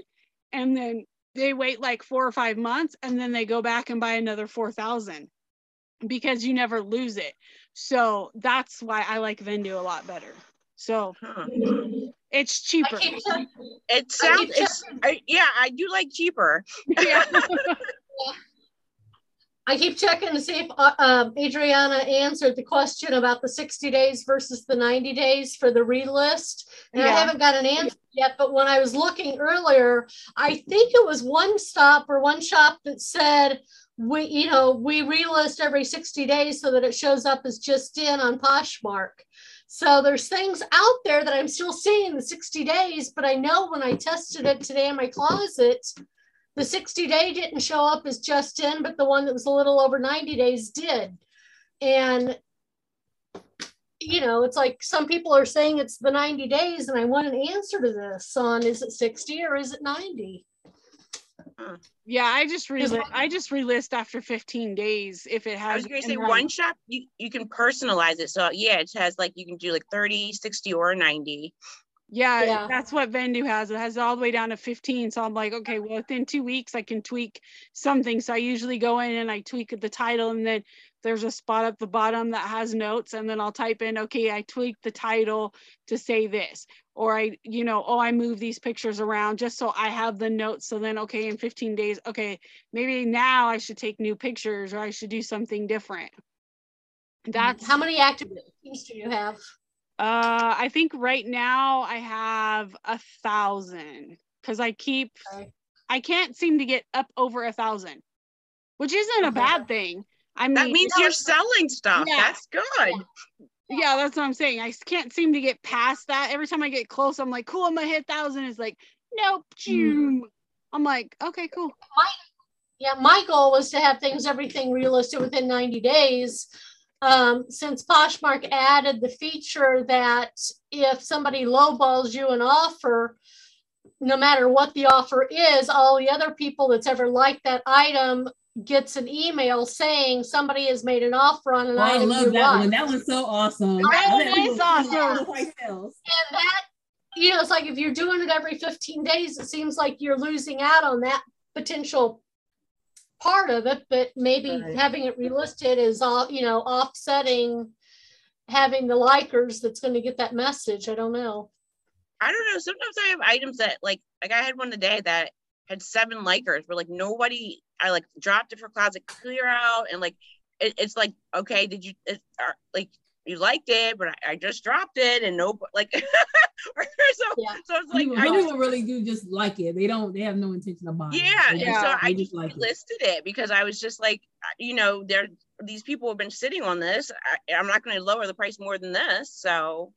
And then they wait like four or five months and then they go back and buy another 4000 because you never lose it so that's why i like Vendoo a lot better so Huh. It's cheaper It sounds keep it's I, yeah, I do like cheaper. yeah. I keep checking to see if uh, um, Adriana answered the question about the 60 days versus the 90 days for the relist. And I haven't got an answer yet, but when I was looking earlier, I think it was one stop or one shop that said, we, you know, we relist every 60 days so that it shows up as just in on Poshmark. So there's things out there that I'm still seeing the 60 days, but I know when I tested it today in my closet, the 60 day didn't show up as just in, but the one that was a little over 90 days did. And, you know, it's like some people are saying it's the 90 days, and I want an answer to this on is it 60 or is it 90? yeah i just relist i just relist after 15 days if it has I was gonna say one shop you, you can personalize it. So yeah, it has like you can do like 30, 60, or 90. Yeah, Yeah. that's what Vendoo has. It has it all the way down to 15. So I'm like, okay, well, within two weeks, I can tweak something. So I usually go in and I tweak the title, and then there's a spot at the bottom that has notes, and then I'll type in, okay, I tweaked the title to say this, or I, you know, oh, I move these pictures around just so I have the notes. So then, okay, in 15 days, okay, maybe now I should take new pictures or I should do something different. Mm-hmm. That's How many active listings do you have? Uh, I think right now I have a thousand because I keep, Okay. I can't seem to get up over a thousand, which isn't a bad thing. I mean, That means you're selling stuff. Yeah. That's good. yeah, that's what I'm saying. I can't seem to get past that. Every time I get close, I'm like, cool, I'm gonna hit thousand. It's like, nope, choom. I'm like, okay, cool. Yeah, my goal was to have things, everything relisted within 90 days. Um, since Poshmark added the feature that if somebody lowballs you an offer, no matter what the offer is, all the other people that's ever liked that item gets an email saying somebody has made an offer on an Oh, I love that one. That one's so awesome. That bet awesome. And that you know it's like if you're doing it every 15 days it seems like you're losing out on that potential part of it but maybe Right. having it relisted is all you know offsetting having the likers that's going to get that message i don't know I don't know. Sometimes I have items that like like I had one today that had seven likers, but like nobody. I like dropped it for closet clear out, and like it, it's like okay, did you it, are, like you liked it, but I, I just dropped it, and no like so Yeah. so it's like People, I some just, people really do just like it. They don't. They have no intention of buying. it. yeah, They and just- so I they just like it. listed it because I was just like uh, you know there these people have been sitting on this. I, I'm not going to lower the price more than this, so.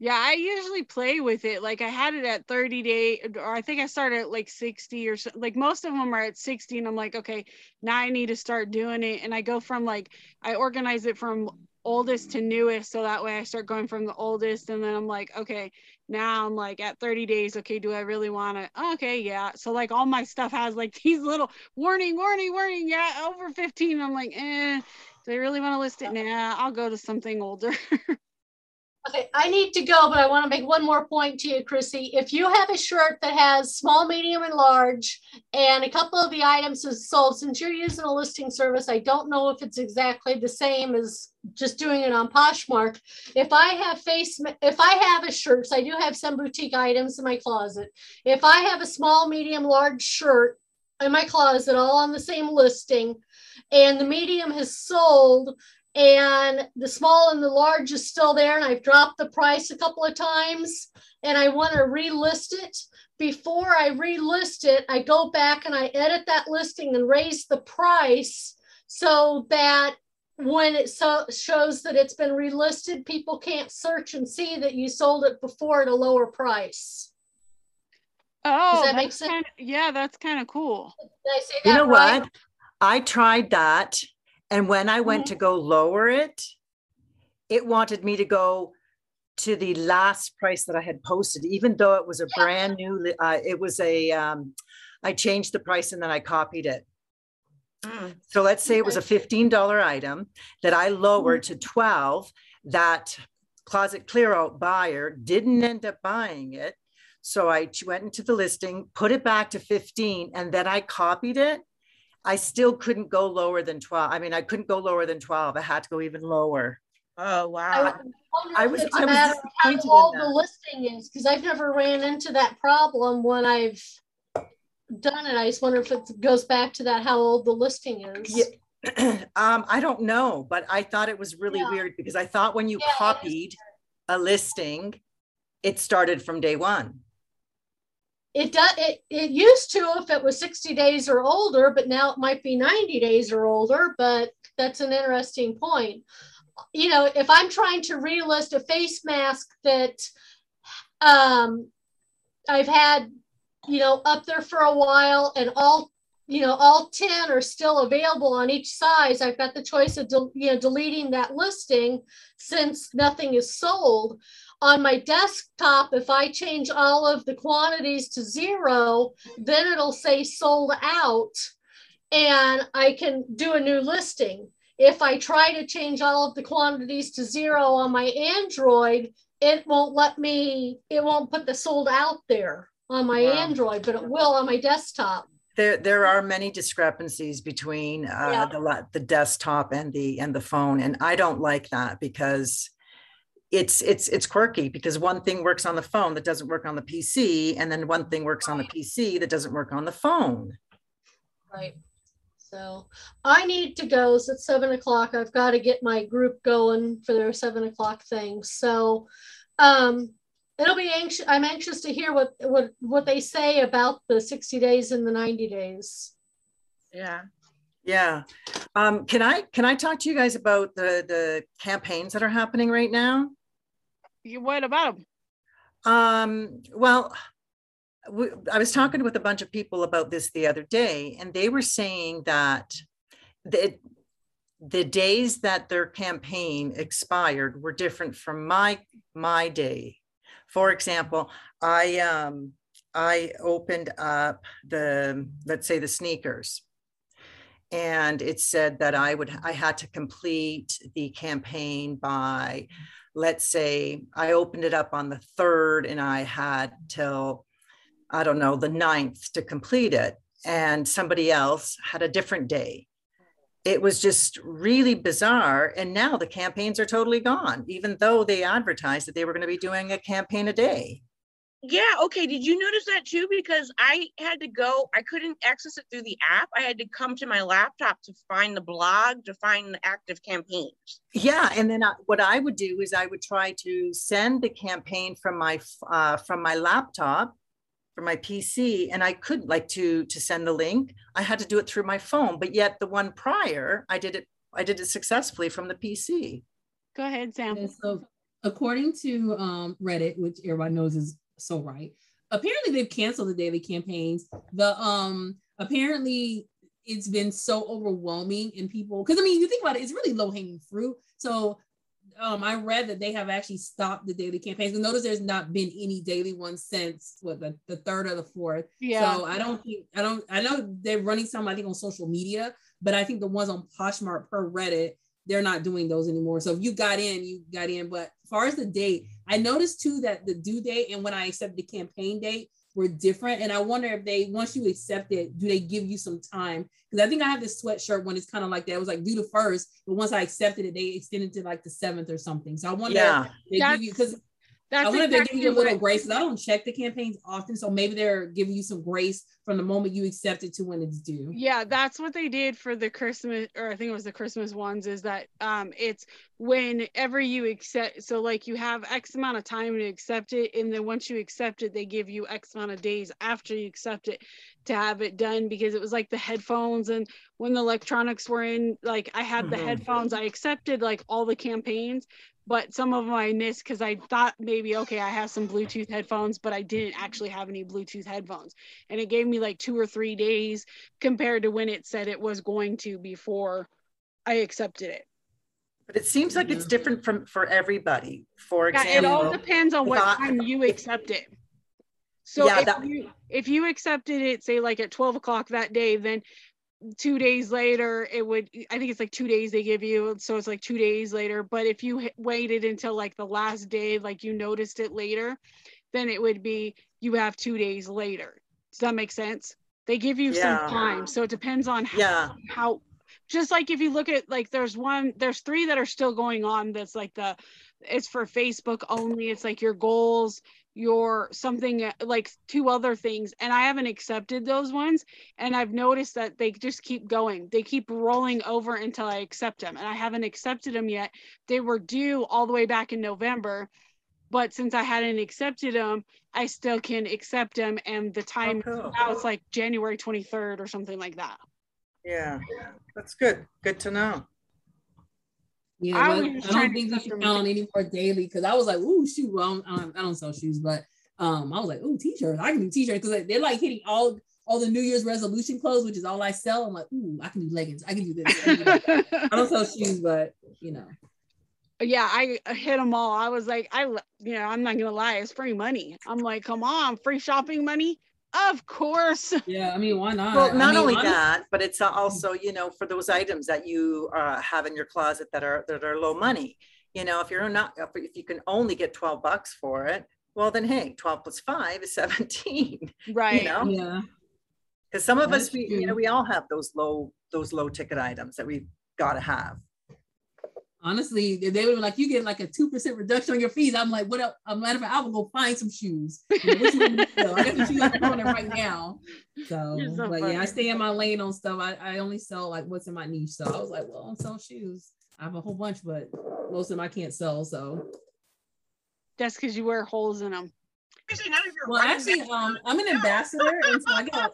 Yeah, I usually play with it. Like I had it at 30 day, uh, or I think I started at like 60 or so. Like most of them are at 60, and I'm like, okay, now I need to start doing it. And I go from like, I organize it from oldest to newest. So that way I start going from the oldest. And then I'm like, okay, now I'm like at 30 days. Okay, do I really want it? Okay, yeah. So like all my stuff has like these little warning, warning, warning. Yeah, over 15. I'm like, eh, do I really want to list it? Nah, I'll go to something older. Okay, I need to go, but I want to make one more point to you, Chrissy. If you have a shirt that has small, medium, and large, and a couple of the items is sold, since you're using a listing service, I don't know if it's exactly the same as just doing it on Poshmark. If I have face, if I have a shirt, so I do have some boutique items in my closet. If I have a small, medium, large shirt, in my closet all on the same listing and the medium has sold and the small and the large is still there and I've dropped the price a couple of times and I want to relist it. Before I relist it, I go back and I edit that listing and raise the price so that when it so shows that it's been relisted, people can't search and see that you sold it before at a lower price. Oh, Does that make sense? Kinda, yeah, that's kind of cool. you know right? what? I tried that. And when I went to go lower it, it wanted me to go to the last price that I had posted, even though it was a brand new, uh, it was a. Um, I changed the price and then I copied it. Mm. So let's say it was a $15 item that I lowered mm. to 12. That closet clear out buyer didn't end up buying it. So I went into the listing, put it back to 15, and then I copied it. I still couldn't go lower than 12. I mean, I couldn't go lower than 12. I had to go even lower. Oh wow! I was, I was how old the listing is because I've never ran into that problem when I've done it. I just wonder if it goes back to that how old the listing is. Yeah. um, I don't know, but I thought it was really yeah. weird because I thought when you yeah, copied a listing, it started from day one. It does. It, it used to if it was 60 days or older, but now it might be 90 days or older. But that's an interesting point. You know, if I'm trying to relist a face mask that um, I've had you know, up there for a while and all, you know, all 10 are still available on each size. I've got the choice of, de- you know, deleting that listing since nothing is sold. On my desktop, if I change all of the quantities to zero, then it'll say sold out and I can do a new listing. If I try to change all of the quantities to zero on my Android, it won't let me, it won't put the sold out there on my wow. Android, but it will on my desktop. There, there are many discrepancies between uh, yeah. the the desktop and the and the phone, and I don't like that because it's it's it's quirky because one thing works on the phone that doesn't work on the PC, and then one thing works on the PC that doesn't work on the phone. Right. So I need to go. So it's seven o'clock. I've got to get my group going for their seven o'clock thing. So um, it'll be anxious. I'm anxious to hear what what what they say about the 60 days and the 90 days. Yeah. Yeah. Um, can I can I talk to you guys about the the campaigns that are happening right now? You what about them? Um, well, we, I was talking with a bunch of people about this the other day, and they were saying that the the days that their campaign expired were different from my my day for example, I um, I opened up the let's say the sneakers, and it said that I would I had to complete the campaign by, let's say I opened it up on the third, and I had till I don't know the ninth to complete it, and somebody else had a different day it was just really bizarre. And now the campaigns are totally gone, even though they advertised that they were going to be doing a campaign a day. Yeah. Okay. Did you notice that too? Because I had to go, I couldn't access it through the app. I had to come to my laptop to find the blog, to find the active campaigns. Yeah. And then I, what I would do is I would try to send the campaign from my, uh, from my laptop for my PC and I couldn't like to to send the link. I had to do it through my phone, but yet the one prior, I did it I did it successfully from the PC. Go ahead, Sam. And so according to um, Reddit, which everybody knows is so right, apparently they've canceled the daily campaigns. The um apparently it's been so overwhelming and people because I mean you think about it, it's really low hanging fruit. So um, I read that they have actually stopped the daily campaigns. And notice there's not been any daily ones since what the, the third or the fourth. Yeah. So I don't think I don't I know they're running some I think on social media, but I think the ones on Poshmark per Reddit they're not doing those anymore. So if you got in, you got in. But as far as the date, I noticed too that the due date and when I accepted the campaign date, were different. And I wonder if they, once you accept it, do they give you some time? Because I think I have this sweatshirt when it's kind of like that. It was like due to first, but once I accepted it, they extended to like the seventh or something. So I wonder yeah. they give you because That's I wonder exactly if they're giving you a little grace. I don't check the campaigns often, so maybe they're giving you some grace from the moment you accept it to when it's due. Yeah, that's what they did for the Christmas, or I think it was the Christmas ones. Is that um, it's whenever you accept. So like you have X amount of time to accept it, and then once you accept it, they give you X amount of days after you accept it to have it done. Because it was like the headphones, and when the electronics were in, like I had mm-hmm. the headphones, I accepted like all the campaigns, but some of them I missed because I thought maybe okay I have some Bluetooth headphones, but I didn't actually have any Bluetooth headphones, and it gave me like two or three days compared to when it said it was going to before I accepted it. But it seems like it's different from for everybody. For example, yeah, it all depends on what time you accept it. So yeah, if that, you if you accepted it, say like at 12 o'clock that day, then two days later it would i think it's like two days they give you so it's like two days later but if you waited until like the last day like you noticed it later then it would be you have two days later does that make sense they give you yeah. some time so it depends on how, yeah. how just like if you look at like there's one there's three that are still going on that's like the it's for facebook only it's like your goals your something uh, like two other things and i haven't accepted those ones and i've noticed that they just keep going. They keep rolling over until i accept them and i haven't accepted them yet. They were due all the way back in november but since i hadn't accepted them i still can accept them and the time oh, cool. now it's like january 23rd or something like that. Yeah that's good. Good to know yeah, I, I don't think we should count on any more daily because I was like, ooh, shoot, well, I don't, I don't sell shoes, but um, I was like, ooh, t-shirts. I can do t-shirts because they're like hitting all all the New Year's resolution clothes, which is all I sell. I'm like, ooh, I can do leggings. I can do this. I, do I don't sell shoes, but you know. Yeah, I hit them all. I was like, I, you know, I'm not gonna lie, it's free money. I'm like, come on, free shopping money. Of course. Yeah, I mean, why not? Well, not I mean, only honestly, that, but it's also, you know, for those items that you uh, have in your closet that are that are low money. You know, if you're not, if you can only get 12 bucks for it, well, then hey, 12 plus five is 17. Right. You know? Yeah. Because some of That's us, we, true. you know, we all have those low, those low ticket items that we've got to have honestly, they would be like, you get like a 2% reduction on your fees. I'm like, what else? A matter of fact, I will go find some shoes. You know, I got the shoes I'm on right now. So, so but funny. yeah, I stay in my lane on stuff. I, I only sell like what's in my niche. So I was like, well, I'm selling shoes. I have a whole bunch, but most of them I can't sell. So that's because you wear holes in them. Well, actually, um, I'm an ambassador, and so I get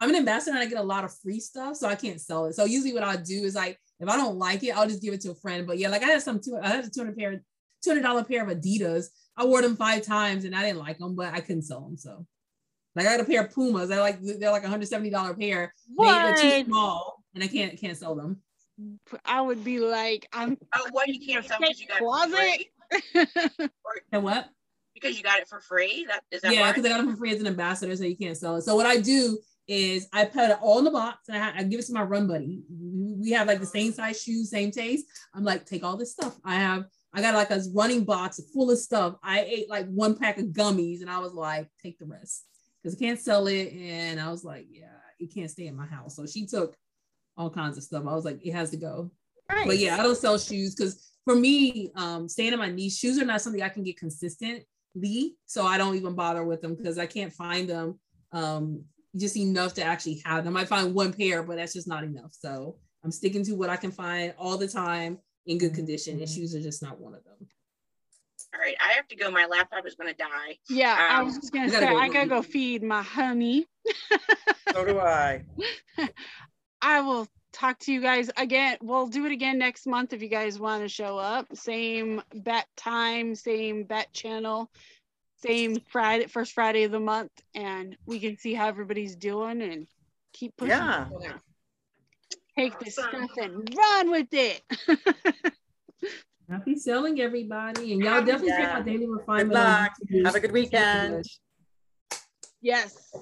I'm an ambassador, and I get a lot of free stuff, so I can't sell it. So usually, what I do is like if I don't like it, I'll just give it to a friend. But yeah, like I had some two, I had a 200 pair, $200 pair of Adidas. I wore them five times and I didn't like them, but I couldn't sell them. So like I got a pair of Pumas. They're like they're like $170 pair. What? They're too small and I can't can't sell them. I would be like, I'm uh, oh what you can't sell because you got closet. and what? Because you got it for free. That is that yeah, because I got it for free as an ambassador, so you can't sell it. So what I do is I put it all in the box and I, I, give it to my run buddy. We have like the same size shoes, same taste. I'm like, take all this stuff. I have, I got like a running box full of stuff. I ate like one pack of gummies and I was like, take the rest because I can't sell it. And I was like, yeah, it can't stay in my house. So she took all kinds of stuff. I was like, it has to go. Nice. But yeah, I don't sell shoes because for me, um, staying in my niche, shoes are not something I can get consistently. So I don't even bother with them because I can't find them um, just enough to actually have them. I find one pair, but that's just not enough. So I'm sticking to what I can find all the time in good condition, and mm-hmm. shoes are just not one of them. All right, I have to go. My laptop is going to die. Yeah, um, I was just going to say, go I got to go feed my honey. so do I. I will talk to you guys again. We'll do it again next month if you guys want to show up. Same bet time, same bet channel same Friday, first Friday of the month, and we can see how everybody's doing and keep pushing. Yeah. Take this stuff and run with it. Happy selling, everybody, and y'all definitely check out Daily Refinement. Good luck. Have a good weekend. Yes.